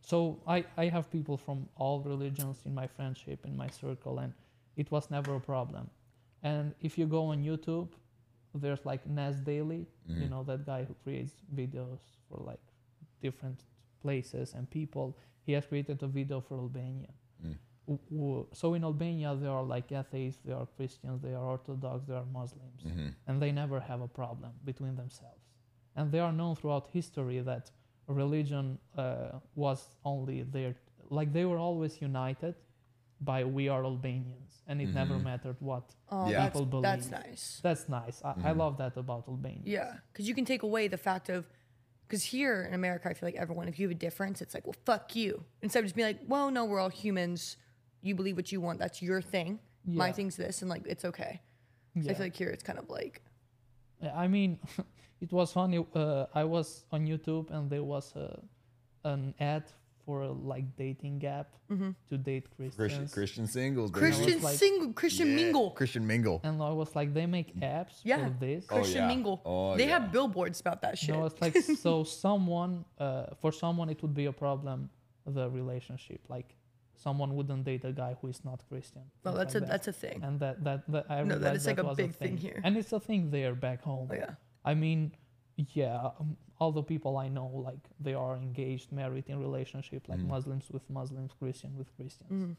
So I I have people from all religions in my friendship in my circle, and it was never a problem. And if you go on YouTube, there's like Nas Daily, you Mhm. know that guy who creates videos for like different places and people. He has created a video for Albania. Mm. W- w- So in Albania, there are like atheists, there are Christians, there are Orthodox, there are Muslims hmm and they never have a problem between themselves. And they are known throughout history that religion uh, was only there, like they were always united by we are Albanians, and it never Mhm. mattered what. Oh, Yeah. that's, People that's believe. nice. That's nice. I, I Mhm. love that about Albania. Yeah, because you can take away the fact of, because here in America, I feel like everyone, if you have a difference, it's like, well, fuck you. Instead of just being like, well, no, we're all humans. You believe what you want. That's your thing. My Yeah. thing's this, and like it's okay. So I feel like here it's kind of like, I mean, it was funny. Uh, I was on YouTube and there was a, an ad for a like dating app to date Christians. Christian Christian singles, baby. Christian like- single, Christian Yeah, mingle, Christian mingle. And I was like, they make apps Yeah. for this. Oh, Christian yeah. mingle. Oh, they yeah. have billboards about that shit. No, it's like so someone uh, for someone it would be a problem the relationship like someone wouldn't date a guy who is not Christian. no, things that's a that. that's a thing. and that that, that I No, that realized like a was big thing here. and it's a thing there back home. Oh, yeah. I mean, yeah, um, all the people I know like they are engaged, married in relationship, like Mhm. Muslims with Muslims, Christian with Christians. Mhm.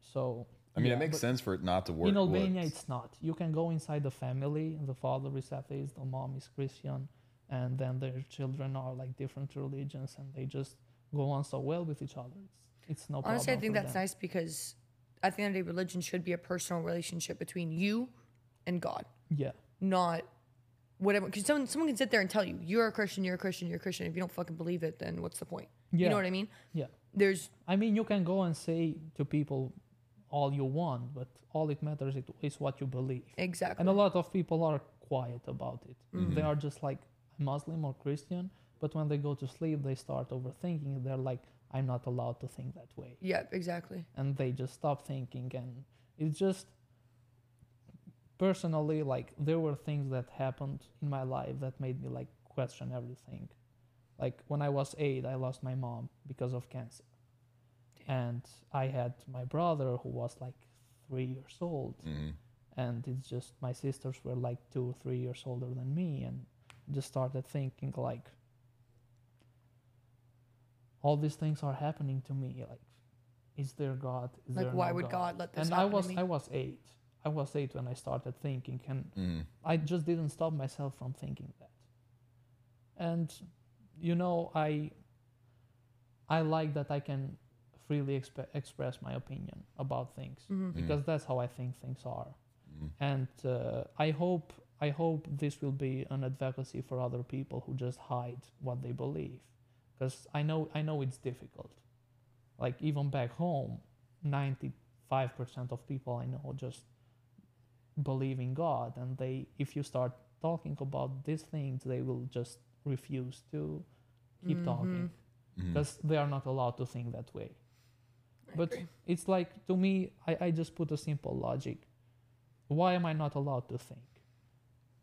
So I mean, yeah, it makes sense for it not to work. in Albania, what's- it's not. You can go inside the family. The father is atheist, the mom is Christian, and then their children are like different religions, and they just go on so well with each other. It's it's no problem. Honestly, I think that's them. nice because at the end of the day, religion should be a personal relationship between you and God, Yeah, not whatever. Because someone someone can sit there and tell you you're a Christian, you're a Christian, you're a Christian. If you don't fucking believe it, then what's the point? yeah. You know what I mean? Yeah. There's I mean, you can go and say to people all you want, but all it matters is what you believe. exactly. And a lot of people are quiet about it. Mm-hmm. They are just like Muslim or Christian, but when they go to sleep, they start overthinking. They're like, I'm not allowed to think that way. yeah, exactly. and they just stop thinking and it's just personally, like there were things that happened in my life that made me like question everything. Like when I was eight, I lost my mom because of cancer, and I had my brother who was like three years old, hmm and it's just my sisters were like two or three years older than me, and just started thinking like all these things are happening to me. Like, is there God? Is Like, there why no would God let this happen? and I was? I was eight. I was eight when I started thinking, and hmm I just didn't stop myself from thinking that. And you know, I I like that I can freely exp- express my opinion about things Mm-hmm. because that's how I think things are. Mhm. And uh, I hope I hope this will be an advocacy for other people who just hide what they believe, because I know I know it's difficult. Like even back home, ninety five percent of people I know just believe in God, and they if you start talking about these things, they will just refuse to keep talking Mhm. because they are not allowed to think that way. I But agree. it's like to me, I, I just put a simple logic. Why am I not allowed to think?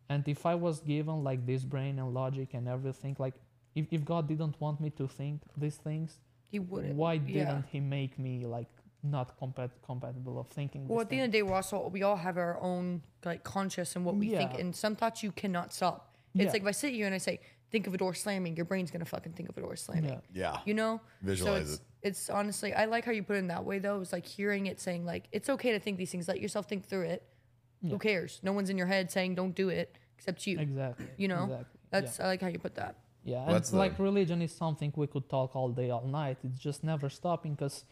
And if I was given like this brain and logic and everything, like if, if God didn't want me to think these things, he wouldn't. why didn't He make me like not compat- compatible of thinking? Well, these at the end of the day, we're also we all have our own like conscious and what we think, and some thoughts you cannot stop. It's Yeah. like if I sit here and I say, "Think of a door slamming," your brain's gonna fucking think of a door slamming. Yeah. Yeah. You know, Visualize so it's, it. It's honestly, I like how you put it in that way though. It's like hearing it saying like it's okay to think these things. Let yourself think through it. Yeah. Who cares? No one's in your head saying don't do it except you. Exactly. You know, Exactly. That's I like how you put that. Yeah, Well, and that's the- like religion is something we could talk all day, all night. It's just never stopping because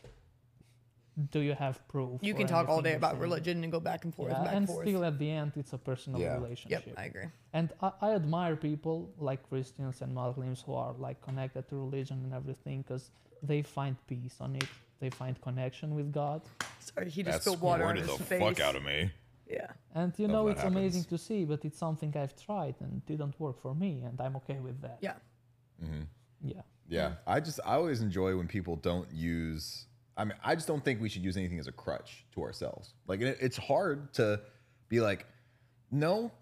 do you have proof? You can talk all day about religion and go back and forth, Yeah, back and and forth. still at the end, it's a personal Yeah. relationship. yep, I agree. and I, I admire people like Christians and Muslims who are like connected to religion and everything because they find peace on it. They find connection with God, Sorry, he just That spilled water on squirted his the face. fuck out of me. Yeah. and you Love know that it's amazing to see. But it's something I've tried and didn't work for me, and I'm okay with that. Yeah. hmm Yeah. Yeah, I just I always enjoy when people don't use. I mean, I just don't think we should use anything as a crutch to ourselves. Like, it, it's hard to be like, no,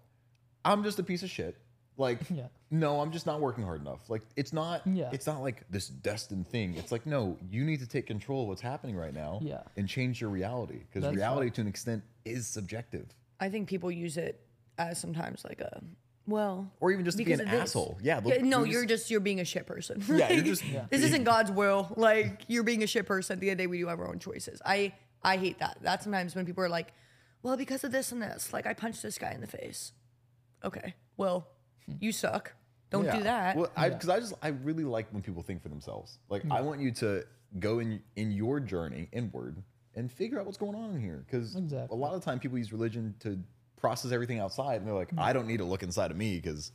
I'm just a piece of shit. Like, Yeah. no, I'm just not working hard enough. Like, it's not. Yeah. It's not like this destined thing. It's like, no, you need to take control of what's happening right now. Yeah. And change your reality because reality right. to an extent is subjective, I think people use it as sometimes like a well or even just to be an asshole. Yeah. Yeah, no, we're you're just you're being a shit person. Yeah, you're just. Yeah. this isn't God's will. Like you're being a shit person. At the end of the day, we do have our own choices. I I hate that. That sometimes when people are like, well, because of this and this, like I punched this guy in the face. Okay, well, you suck. Don't Yeah. do that. Well, I because I just I really like when people think for themselves. Like I want you to go in in your journey inward and figure out what's going on here. Because Exactly. a lot of the time people use religion to process everything outside, and they're like, I don't need to look inside of me because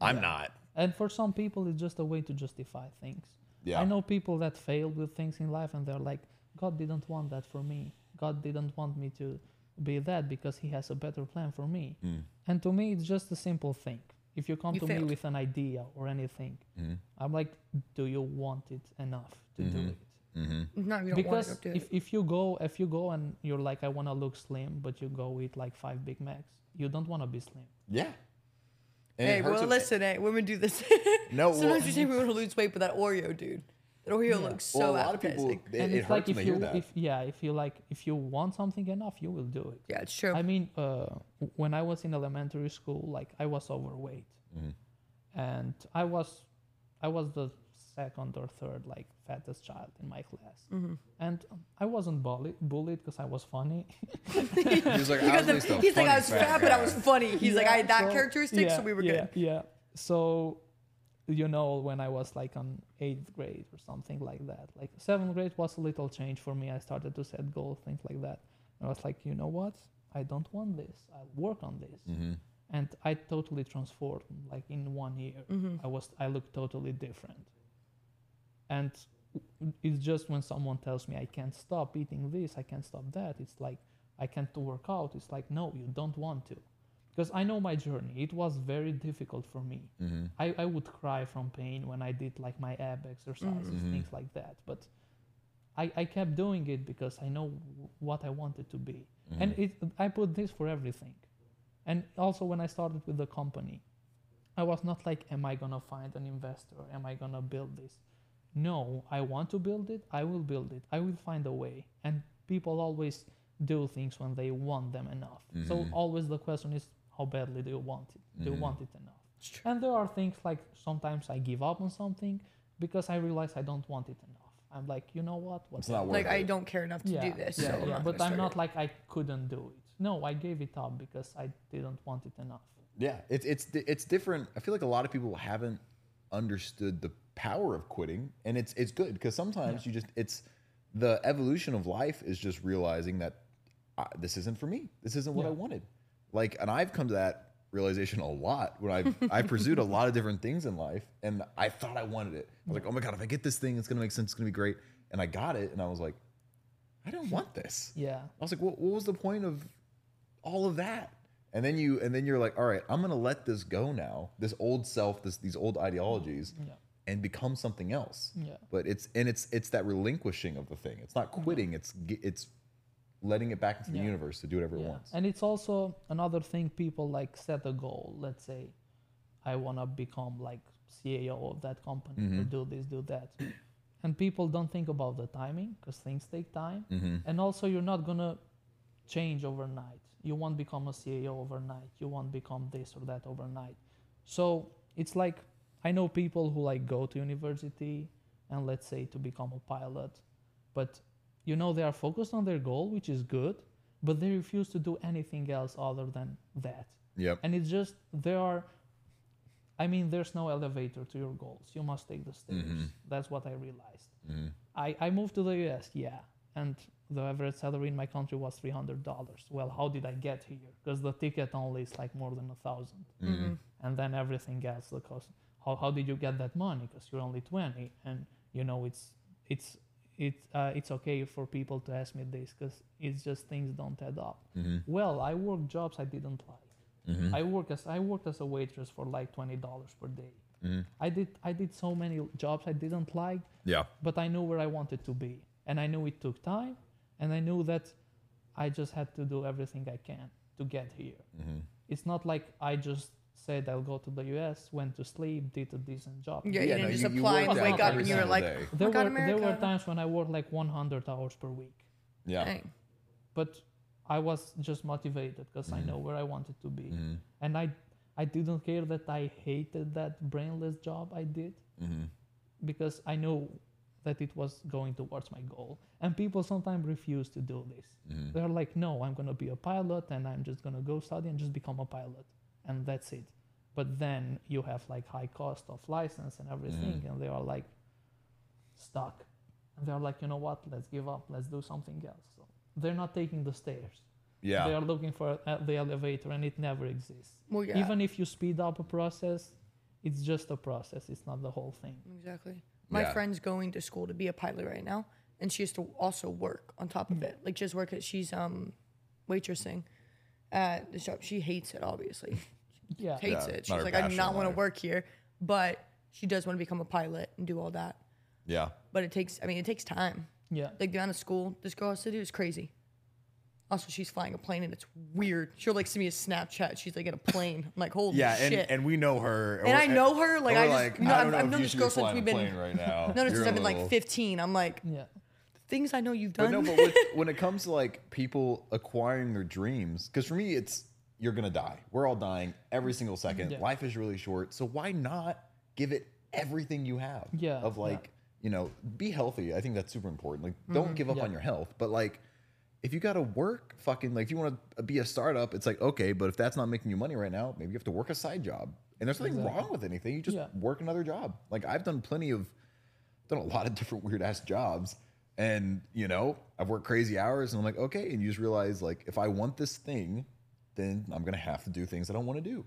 I'm not. And for some people, it's just a way to justify things. Yeah. I know people that failed with things in life and they're like, God didn't want that for me. God didn't want me to be that because He has a better plan for me. Mm. And to me, it's just a simple thing. If you come You to me with an idea or anything, Mm-hmm. I'm like, do you want it enough to do it? Mm-hmm. no, you don't want Because to do if, it. if you go if you go and you're like I want to look slim, but you go eat like five Big Macs, you don't want to be slim. Yeah. And Hey, well, listen, hey, women do this. No, well, Sometimes you say we want to lose weight, but that Oreo, dude, that Oreo Yeah. looks so well, a lot of people appetizing. it, and it it's hurts like when if you if yeah if you like if you want something enough, you will do it. Yeah, it's true. I mean, uh, when I was in elementary school, like I was overweight, Mhm. and I was, I was the second or third like fattest child in my class, Mm-hmm. and I wasn't bullied bullied because I was funny. He's like, I was at of- least he's like, I was fat, but I was funny. He's like, I had that so- characteristic, so we were yeah, good. Yeah. So, you know, when I was like on eighth grade or something like that, like seventh grade was a little change for me. I started to set goals, things like that. And I was like, you know what? I don't want this. I'll work on this. Mm-hmm. And I totally transformed. Like in one year, Mm-hmm. I was I looked totally different. And it's just when someone tells me I can't stop eating this, I can't stop that. It's like I can't work out. It's like no, you don't want to, because I know my journey. It was very difficult for me. Mm-hmm. I, I would cry from pain when I did like my ab exercises, Mhm. things like that. But I, I kept doing it because I know what I wanted to be. And it I put this for everything. And also when I started with the company, I was not like, am I gonna find an investor? Am I gonna build this? No, I want to build it. I will build it. I will find a way. And people always do things when they want them enough. So Mhm. always the question is, how badly do you want it? Do Mhm. you want it enough? And there are things like sometimes I give up on something because I realize I don't want it enough. I'm like, you know what? It's not Whatever. Like worth I don't care enough to yeah, do this. Yeah, so I'm yeah. but I'm not it. like I couldn't do it. No, I gave it up because I didn't want it enough. Yeah, it's it's it's different. I feel like a lot of people haven't understood the power of quitting, and it's it's good because sometimes you just it's the evolution of life is just realizing that uh, this isn't for me. This isn't what I wanted. Like, and I've come to that realization a lot when I've I pursued a lot of different things in life, and I thought I wanted it. I was like, oh my god, if I get this thing, it's gonna make sense. It's gonna be great. And I got it, and I was like, I don't want this. Yeah. I was like, what, what was the point of all of that? And then you and then you're like, all right, I'm gonna let this go now, this old self, this these old ideologies, Yeah. And become something else. Yeah. But it's and it's it's that relinquishing of the thing. It's not quitting. It's it's letting it back into the Yeah. universe to do whatever it wants. And it's also another thing people like set a goal. Let's say I want to become like CEO of that company or Mhm. do this, do that. And people don't think about the timing because things take time. Mm-hmm. And also, you're not going to change overnight. You won't become a CEO overnight. You won't become this or that overnight. So it's like I know people who like go to university and let's say to become a pilot, but you know they are focused on their goal, which is good, but they refuse to do anything else other than that. Yep. And it's just there are I mean there's no elevator to your goals. You must take the stairs. Mhm. That's what I realized. Mm-hmm. I, I moved to the US, yeah, and the average salary in my country was three hundred dollars. Well, how did I get here? Because the ticket only is like more than a thousand, Mm-hmm. and then everything else the cost. How, how did you get that money? Because you're only twenty, and you know it's it's it's uh, it's okay for people to ask me this because it's just things don't add up. Mm-hmm. Well, I worked jobs I didn't like. Mm-hmm. I work as I worked as a waitress for like twenty dollars per day. Mm-hmm. I did I did so many jobs I didn't like Yeah. but I knew where I wanted to be. And I knew it took time, and I knew that I just had to do everything I can to get here. Mm-hmm. It's not like I just said I'll go to the US, went to sleep, did a decent job. Yeah, you didn't just apply and wake up and you were like, day. There Oh God, were there were times when I worked like 100 hours per week, yeah. Dang. but I was just motivated because I Mhm. know where I wanted to be, Mm-hmm. and I I didn't care that I hated that brainless job I did. Mm-hmm. because I know that it was going towards my goal. And people sometimes refuse to do this. Mm-hmm. They're like, no, I'm going to be a pilot and I'm just going to go study and just become a pilot. And that's it. But then you have like high cost of license and everything. And they are like stuck. And they're like, you know what? Let's give up. Let's do something else. So they're not taking the stairs. Yeah. They are looking for uh, the elevator and it never exists. Well, yeah. Even if you speed up a process, it's just a process. It's not the whole thing. Exactly. My Yeah. friend's going to school to be a pilot right now, and she has to also work on top of it. Like just work at she's um waitressing at the shop. She hates it, obviously. Yeah. Hates Yeah, it. She's her like, I do passion not in want to life. work here, but she does want to become a pilot and do all that. yeah. But it takes. I mean, it takes time. Yeah. Like the amount of school this girl has to do is crazy. Also, she's flying a plane and it's weird. She'll like send me a Snapchat. She's like in a plane. I'm like, holy shit. Yeah, and, shit. and we know her. And I know her, like, I just- you know, I I've- I've known this girl since we've been- plane right now. no, no, You're since a I've been like little- 15. I'm like, Yeah. things I know you've But done. no, but with, when it comes to like people acquiring their dreams, because for me, it's you're gonna die. We're all dying every single second. Yeah. Life is really short, so why not give it everything you have? Yeah, Of yeah. like, you know, be healthy. I think that's super important. Like, Mm-hmm. don't give up Yeah. on your health, but like. If you got to work, fucking like if you want to be a startup, it's like okay, but if that's not making you money right now, maybe you have to work a side job. And there's nothing Exactly. wrong with anything. You just Yeah. work another job. Like I've done plenty of done a lot of different weird ass jobs and you know i've worked crazy hours and i'm like okay and you just realize like if i want this thing then i'm gonna have to do things i don't want to do.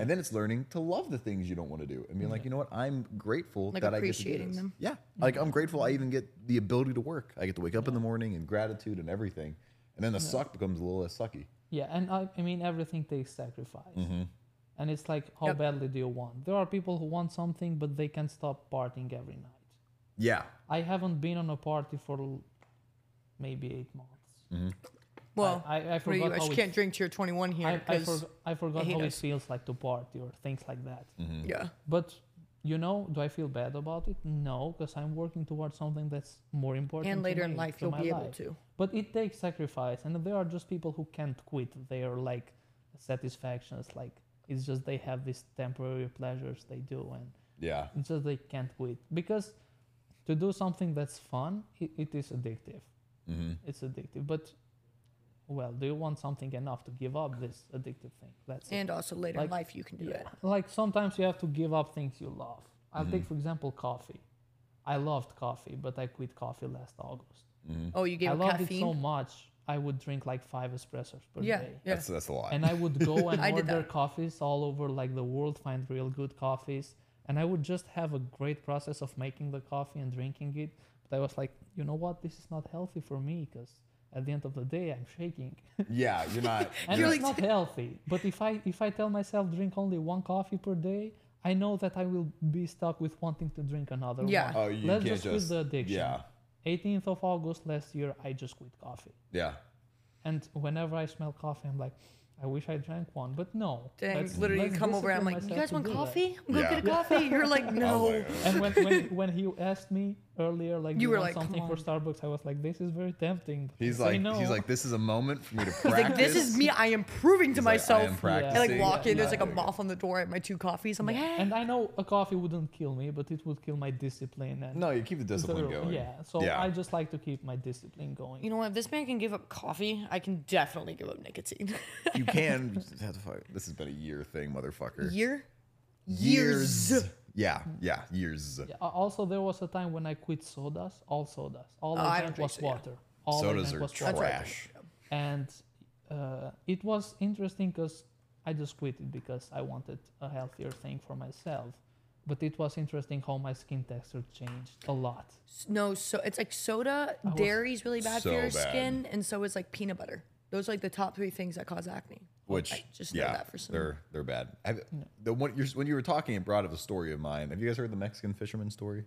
And then it's learning to love the things you don't want to do and being like you know what? I'm grateful Like that i get to do appreciating this. them. yeah. Like i'm grateful i even get the ability to work. I get to wake up in the morning and gratitude and everything. And then the suck becomes a little less sucky. Yeah, and I, I mean everything takes sacrifice. Mm-hmm. And it's like, how Yep. badly do you want? There are people who want something, but they can't stop partying every night. yeah. I haven't been on a party for maybe eight months. Mm-hmm. Well, I, I, I what do you, forgot I just can't drink till you're 21 here I, I, because forg- I forgot hate how it feels like to party or things like that. Mm-hmm. yeah, But you know, do I feel bad about it? No, because I'm working towards something that's more important. and to later in life you'll my be able life. to. But it takes sacrifice, and there are just people who can't quit their like satisfactions. Like it's just they have these temporary pleasures they do, and Yeah. it's just they can't quit because to do something that's fun, it, it is addictive. Mm-hmm. It's addictive, but well, do you want something enough to give up this addictive thing? That's it. And also later in Like- life you can do it. Like sometimes you have to give up things you love. I'll Mhm. take for example coffee. I loved coffee, but I quit coffee last August. Mm-hmm. Oh, you gave I up loved caffeine. it so much. I would drink like five espressos per yeah, day. yeah. That's that's a lot. And I would go and I order coffees all over like the world, find real good coffees. And I would just have a great process of making the coffee and drinking it. But I was like, you know what? This is not healthy for me because at the end of the day, I'm shaking. yeah, you're not. and You're it's like- not healthy. But if I if I tell myself drink only one coffee per day, I know that I will be stuck with wanting to drink another Yeah. one. Oh, you Let's can't just, just. quit the addiction. Yeah. 18th of August last year, I just quit coffee. Yeah. And whenever I smell coffee, I'm like, I wish I drank one, but no. Dang, Let's- literally let's come over. I'm like, you guys want do that." coffee? I'm gonna Yeah. get a coffee. You're like, no. was And when, when when he asked me earlier, like, You you were want like, something for. Starbucks, I was like, this is very tempting. but he's like, no. he's like, this is a moment for me to He's practice. like, this is me. I am proving to He's like, I myself. am I like walk in. There's like a moth on the door at my two coffees. I'm like, hey. and I know a coffee wouldn't kill me, but it would kill my discipline. And No, you keep the discipline So, going. Yeah, so Yeah. I just like to keep my discipline going. You know what? If this man can give up coffee, I can definitely give up nicotine. You can. just have to fight. This has been a year thing, motherfucker. Year? Years. Yeah. Yeah. Years. Yeah, also, there was a time when I quit sodas, all sodas. All Oh, I I drank drink was soda, yeah. water. All I Sodas drank are was That's water. right. trash. And uh, it was interesting because I just quit it because I wanted a healthier thing for myself. But it was interesting how my skin texture changed a lot. No, so it's like soda, I was- dairy's really bad So for your bad. skin, and so is like peanut butter. Those are like the top three things that cause acne. Which I just know yeah, that for some- they're they're bad. Have, the one you're, when you were talking, it brought up a story of mine. Have you guys heard the Mexican fisherman story?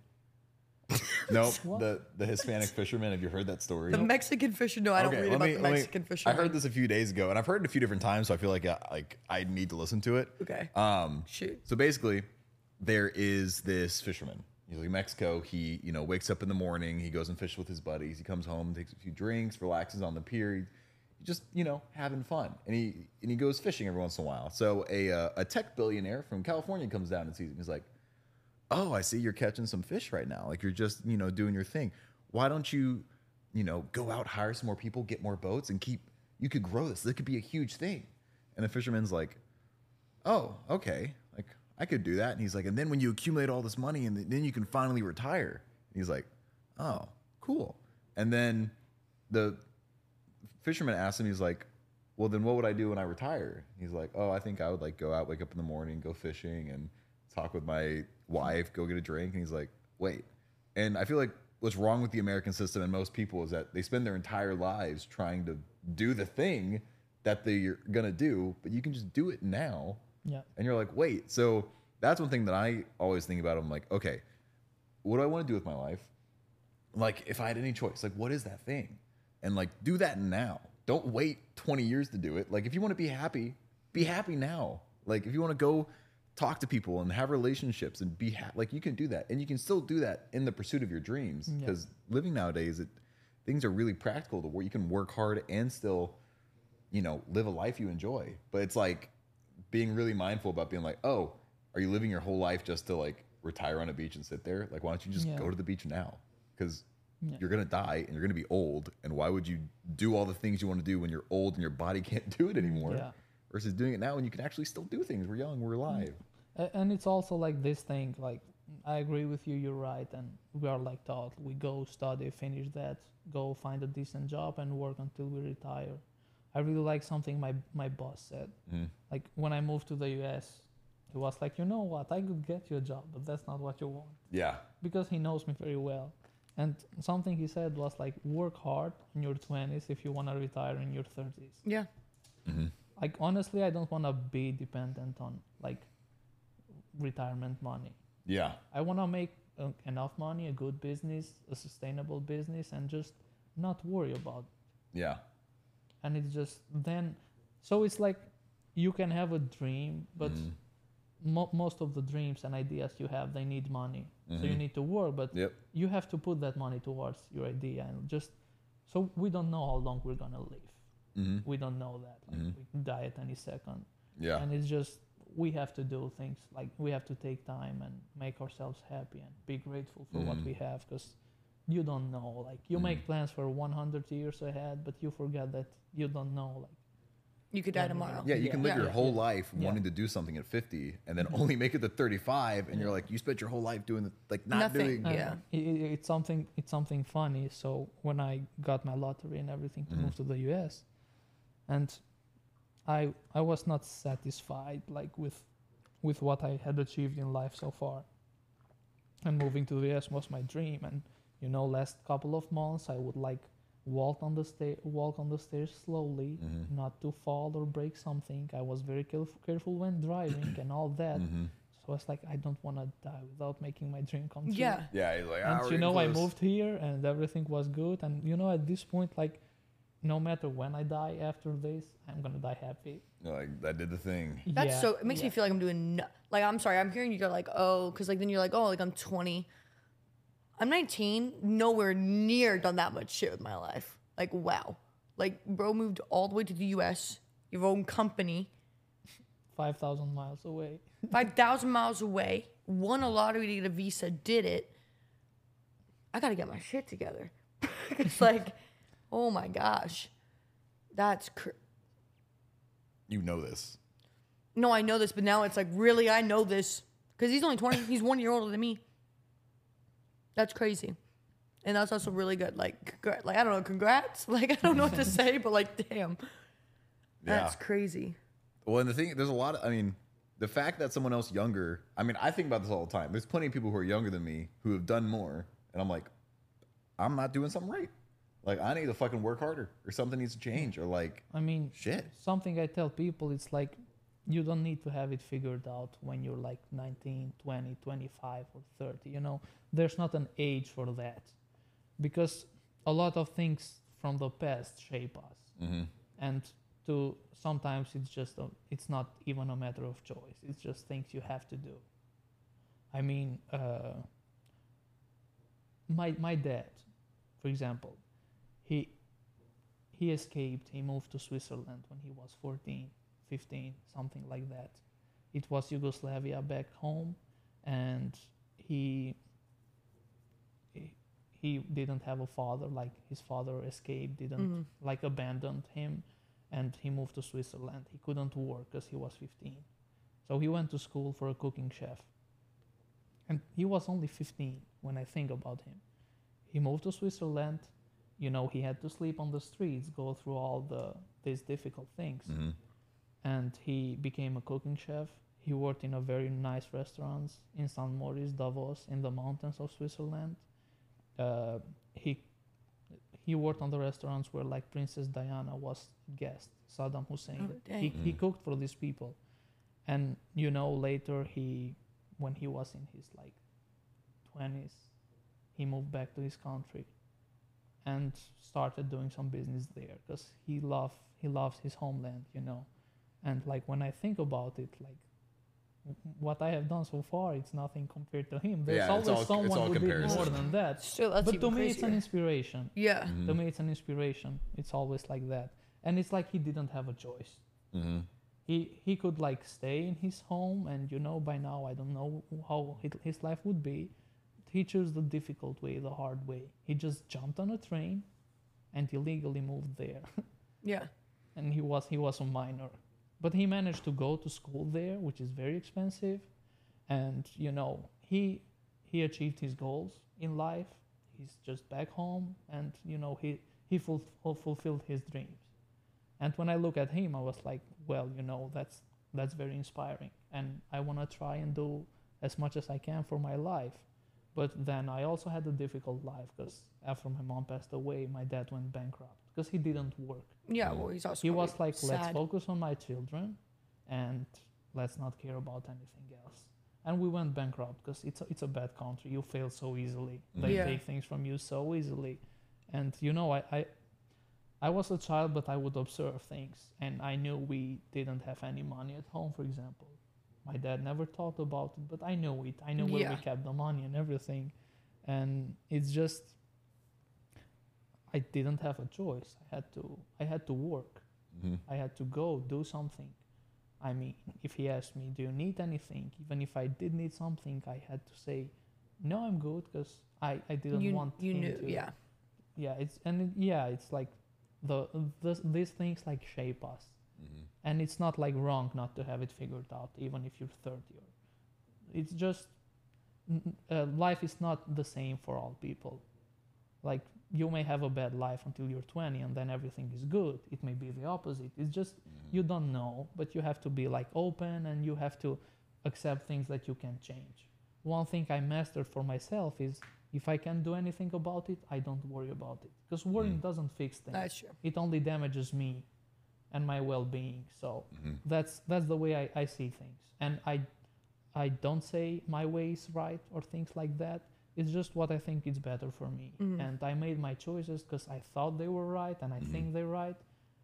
no, What? the the Hispanic fisherman. Have you heard that story? The Mexican fisher. No, I don't read let about me- the let me- Mexican fisher. I heard this a few days ago, and I've heard it a few different times, so I feel like I, like I need to listen to it. Okay. Um, Shoot. so basically, there is this fisherman. He's like in Mexico. He you know wakes up in the morning. He goes and fishes with his buddies. He comes home, takes a few drinks, relaxes on the pier. He- just you know having fun, and he and he goes fishing every once in a while. So a uh, a tech billionaire from California comes down and sees him. He's like, "Oh, I see you're catching some fish right now. Like you're just you know doing your thing. Why don't you you know go out, hire some more people, get more boats, and keep you could grow this. This could be a huge thing." And the fisherman's like, oh, okay, like I could do that. And he's like, and then when you accumulate all this money, and then you can finally retire. And he's like, oh, cool. And then the fisherman asks him, he's like, well, then what would I do when I retire? He's like, oh, I think I would like go out, wake up in the morning, go fishing, and talk with my wife, go get a drink. And he's like, wait. And I feel like what's wrong with the American system and most people is that they spend their entire lives trying to do the thing that they're gonna do, but you can just do it now. Yeah. And you're like, wait. So that's one thing that I always think about. I'm like, okay, what do I want to do with my life? Like, if I had any choice, like, what is that thing? And like, do that now. Don't wait 20 years to do it. Like, if you want to be happy, be happy now. Like, if you want to go talk to people and have relationships and be happy, like, you can do that. And you can still do that in the pursuit of your dreams. Yeah. Because living nowadays, it, things are really practical to where you can work hard and still, you know, live a life you enjoy. But it's like being really mindful about being like, oh, are you living your whole life just to like retire on a beach and sit there? Like, why don't you just Yeah. go to the beach now? Because Yeah. you're gonna die and you're gonna be old. And why would you do all the things you want to do when you're old and your body can't do it anymore? Yeah. Versus doing it now when you can actually still do things. We're young, we're alive. And it's also like this thing like i agree with you you're right and we are like taught we go study finish that go find a decent job and work until we retire i really like something my my boss said Mhm. like when i moved to the us he was like you know what i could get you a job but that's not what you want Yeah. because he knows me very well and something he said was like work hard in your 20s if you want to retire in your 30s Yeah. hmm like honestly i don't want to be dependent on like retirement money Yeah. I want to make uh, enough money, a good business, a sustainable business, and just not worry about. it. Yeah. and it's just then so it's like you can have a dream but Mhm. mo- most of the dreams and ideas you have they need money so you Mhm. need to work but Yep. you have to put that money towards your idea and just so we don't know how long we're gonna live hmm we don't know that like Mhm. we can die at any second Yeah. and it's just we have to do things like we have to take time and make ourselves happy and be grateful for what Mhm. we have because you don't know like you Mhm. make plans for 100 years ahead but you forget that you don't know like You could die Yeah, tomorrow. Yeah, you can live Yeah. your whole Yeah. life Yeah. wanting to do something at 50 and then only make it to 35 and you're like you spent your whole life doing the, like not Nothing. doing uh, Yeah. i- i- it's something it's something funny so when i got my lottery and everything to move to the us and i i was not satisfied like with with what i had achieved in life so far and moving to the us was my dream and you know last couple of months i would like walk on the stair walk on the stairs slowly Mhm. not to fall or break something i was very caref- careful when driving and all that Mhm. so it's like i don't want to die without making my dream come true Yeah. Yeah, he's like, "Ah, and you know getting i moved here and everything was good and you know at this point like no matter when i die after this i'm gonna die happy You're like that did the thing. That's Yeah, so. It makes me feel like I'm doing. No, like I'm sorry. I'm hearing you go like, oh, because like then you're like, oh, like I'm 20. I'm 19. Nowhere near done that much shit with my life. Like wow. Like bro moved all the way to the U.S. Your own company, 5000 miles away five thousand miles away. Won a lottery to get a visa. Did it. I gotta get my shit together. it's like, oh my gosh, that's. Cr- You know this. no, I know this, but now it's like, really, I know this because he's only 20. he's one year older than me. That's crazy. And that's also really good. Like, congr- like I don't know, congrats. Like, I don't know what to say, but like, damn, that's Yeah. crazy. Well, and the thing, there's a lot of, I mean, the fact that someone else younger, I mean, I think about this all the time. There's plenty of people who are younger than me who have done more. And I'm like, I'm not doing something right. Like, I need to fucking work harder or something needs to change or like, i mean shit. something i tell people it's like you don't need to have it figured out when you're like 19 20 25 or 30 you know? There's not an age for that. Because a lot of things from the past shape us. Hmm and to sometimes it's just a, it's not even a matter of choice. It's just things you have to do. I mean uh, my my dad for example he he escaped. He moved to switzerland when he was 14 15 something like that it was yugoslavia back home and he he- he didn't have a father like his father escaped didn't Mhm. like abandoned him and he moved to Switzerland. He couldn't work because he was 15. So he went to school for a cooking chef. And he was only 15 when I think about him. He moved to Switzerland. You know, he had to sleep on the streets, go through all the these difficult things. hmm And he became a cooking chef. He worked in a very nice restaurants in St. Moritz, Davos, in the mountains of Switzerland. Uh, he he worked on the restaurants where like Princess Diana was guest, Saddam Hussein. Oh, dang. he, he Mm. cooked for these people, and you know later he, when he was in his like twenties, he moved back to his country, and started doing some business there because he love he loves his homeland, you know, and like when I think about it, like what I have done so far, it's nothing compared to him. There's Yeah, always all- someone all who did more than that. Still, that's but even to me, it's an inspiration. Yeah. Mm-hmm. To me, it's an inspiration. It's always like that, and it's like he didn't have a choice. hmm He he could like stay in his home, and you know, by now I don't know how hi- his life would be. He chose the difficult way, the hard way. He just jumped on a train, and illegally moved there. Yeah. and he was he was a minor but he managed to go to school there which is very expensive. And you know he he achieved his goals in life. He's just back home and you know he he ful- ful- fulfilled his dreams. And when i look at him i was like well you know that's that's very inspiring. And i want to try and do as much as i can for my life. But then i also had a difficult life because after my mom passed away my dad went bankrupt because he didn't work Yeah. Well, he's also. he was probably like let's focus on my children and let's not care about anything else and we went bankrupt because it's a, it's a bad country you fail so easily they Yeah. take things from you so easily and you know I, I I was a child, but I would observe things, and I knew we didn't have any money at home, for example. My dad never thought about it, but I knew it. I knew where we kept the money and everything, and it's just I didn't have a choice. I had to. I had to work. Mhm. I had to go do something. I mean, if he asked me, "Do you need anything?" Even if I did need something, I had to say, "No, I'm good," because I I didn't you want you him knew, to yeah. yeah it's and it, yeah it's like the this, these things like shape us Mhm. and it's not like wrong not to have it figured out even if you're 30 or it's just n- n- uh, life is not the same for all people like you may have a bad life until you're 20 and then everything is good. It may be the opposite. It's just you don't know but you have to be like open and you have to accept things that you can change. One thing i mastered for myself is if i can do anything about it i don't worry about it. Because worrying Mm. doesn't fix things. That's true. it only damages me and my well-being. So Mhm. that's that's the way I, I see things. And i i don't say my way is right or things like that it's just what i think is better for me Mhm. and i made my choices because i thought they were right and i Mhm. think they're right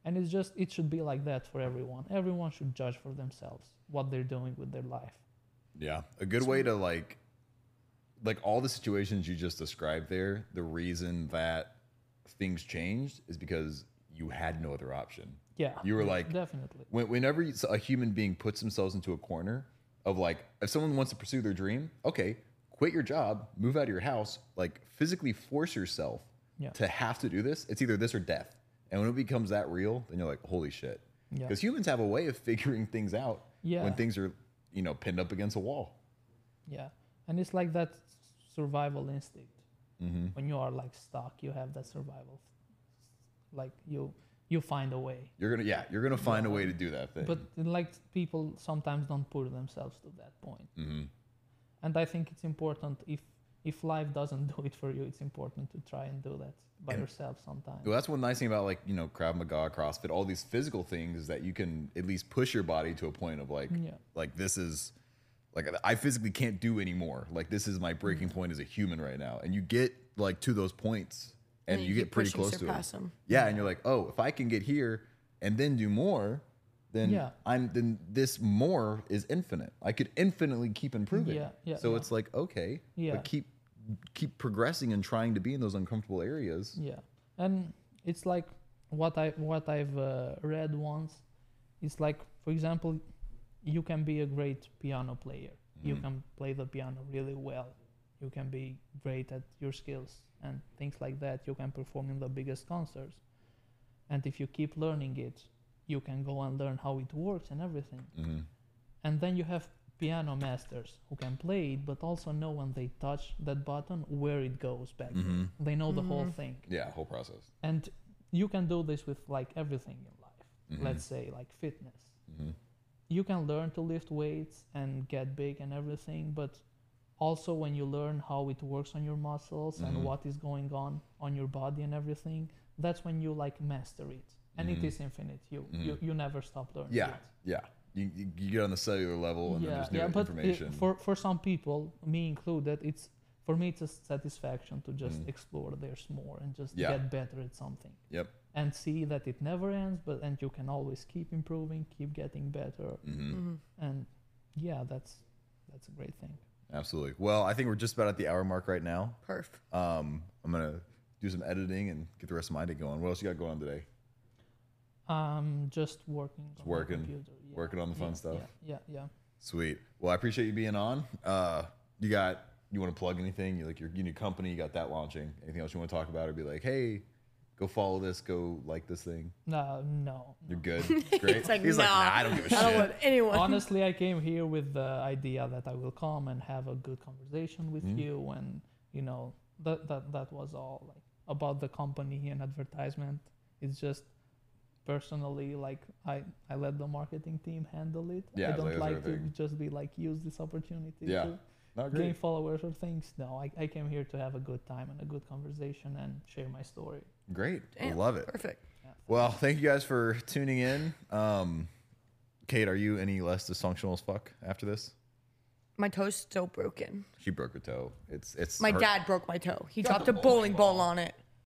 and it's just it should be like that for everyone everyone should judge for themselves what they're doing with their life Yeah, a good way to like, like all the situations you just described there. The reason that things changed is because you had no other option. yeah You were like- definitely When, whenever a human being puts themselves into a corner of like, if someone wants to pursue their dream, okay, quit your job, move out of your house, like physically force yourself Yeah. to have to do this. It's either this or death. And when it becomes that real, then you're like, holy shit. yeah Because humans have a way of figuring things out Yeah. when things are, you know, pinned up against a wall. yeah and it's like that survival instinct Mm-hmm. when you are like stuck you have that survival like you you find a way You're gonna, yeah, you're gonna find a way to do that thing. but like people sometimes don't put themselves to that point hmm and i think it's important if if life doesn't do it for you it's important to try and do that by And- yourself sometimes well, that's one nice thing about like you know Krav Maga, CrossFit, all these physical things is that you can at least push your body to a point of like, Yeah. like this is, like I physically can't do anymore. Like this is my Mm. breaking point as a human right now, and you get like to those points, and, you, keep get pretty close to it. surpass 'em. Yeah, and you're like, oh, if I can get here and then do more, then Yeah. I'm then this more is infinite. I could infinitely keep improving. Yeah, yeah, so yeah. it's like okay, Yeah. but keep keep progressing and trying to be in those uncomfortable areas. yeah and it's like what i what i've uh, read once it's like for example you can be a great piano player you Mhm. can play the piano really well you can be great at your skills and things like that you can perform in the biggest concerts and if you keep learning it you can go and learn how it works and everything hmm and then you have piano masters who can play it but also know when they touch that button where it goes back to. Mhm. they know the whole Mhm. thing Yeah, whole process. and you can do this with like everything in life Mhm. let's say like fitness hmm you can learn to lift weights and get big and everything but also when you learn how it works on your muscles Mhm. and what is going on on your body and everything that's when you like master it and Mhm. it is infinite you, you Mhm. you never stop learning Yeah, it. yeah. You, you, you get on the cellular level and then yeah there's new yeah but information. it, for for some people me included it's for me it's a satisfaction to just Mhm. explore there's more and just Yeah. get better at something yep. and see that it never ends but and you can always keep improving keep getting better hmm Mhm. and yeah that's that's a great thing Absolutely. Well, I think we're just about at the hour mark right now. Perf. Um, I'm gonna do some editing and get the rest of my day going. What else you got going on today? Um just working on my working- computer. Yeah, working on the fun yeah, stuff? yeah yeah yeah Sweet. Well, I appreciate you being on. Uh, you got you want to plug anything? You like your, your new company? You got that launching? Anything else you want to talk about or be like, hey, go follow this, go like this thing? no no You're good. Great. It's like, He's nah, like, nah, I don't give a I don't want anyone. honestly i came here with the idea that i will come and have a good conversation with Mhm. you and you know that that that was all like about the company and advertisement it's just personally like i i let the marketing team handle it Yeah, i don't like like, to everything. just be like use this opportunity Yeah. to No, gain followers or things no I, I came here to have a good time and a good conversation and share my story Great. I love it. Perfect. yeah. Well, thank you guys for tuning in. Um, Kate, are you any less dysfunctional as fuck after this? My toe's still broken. She broke her toe. It's it's My her- dad broke my toe. He Dropped dropped a a bowling ball on it.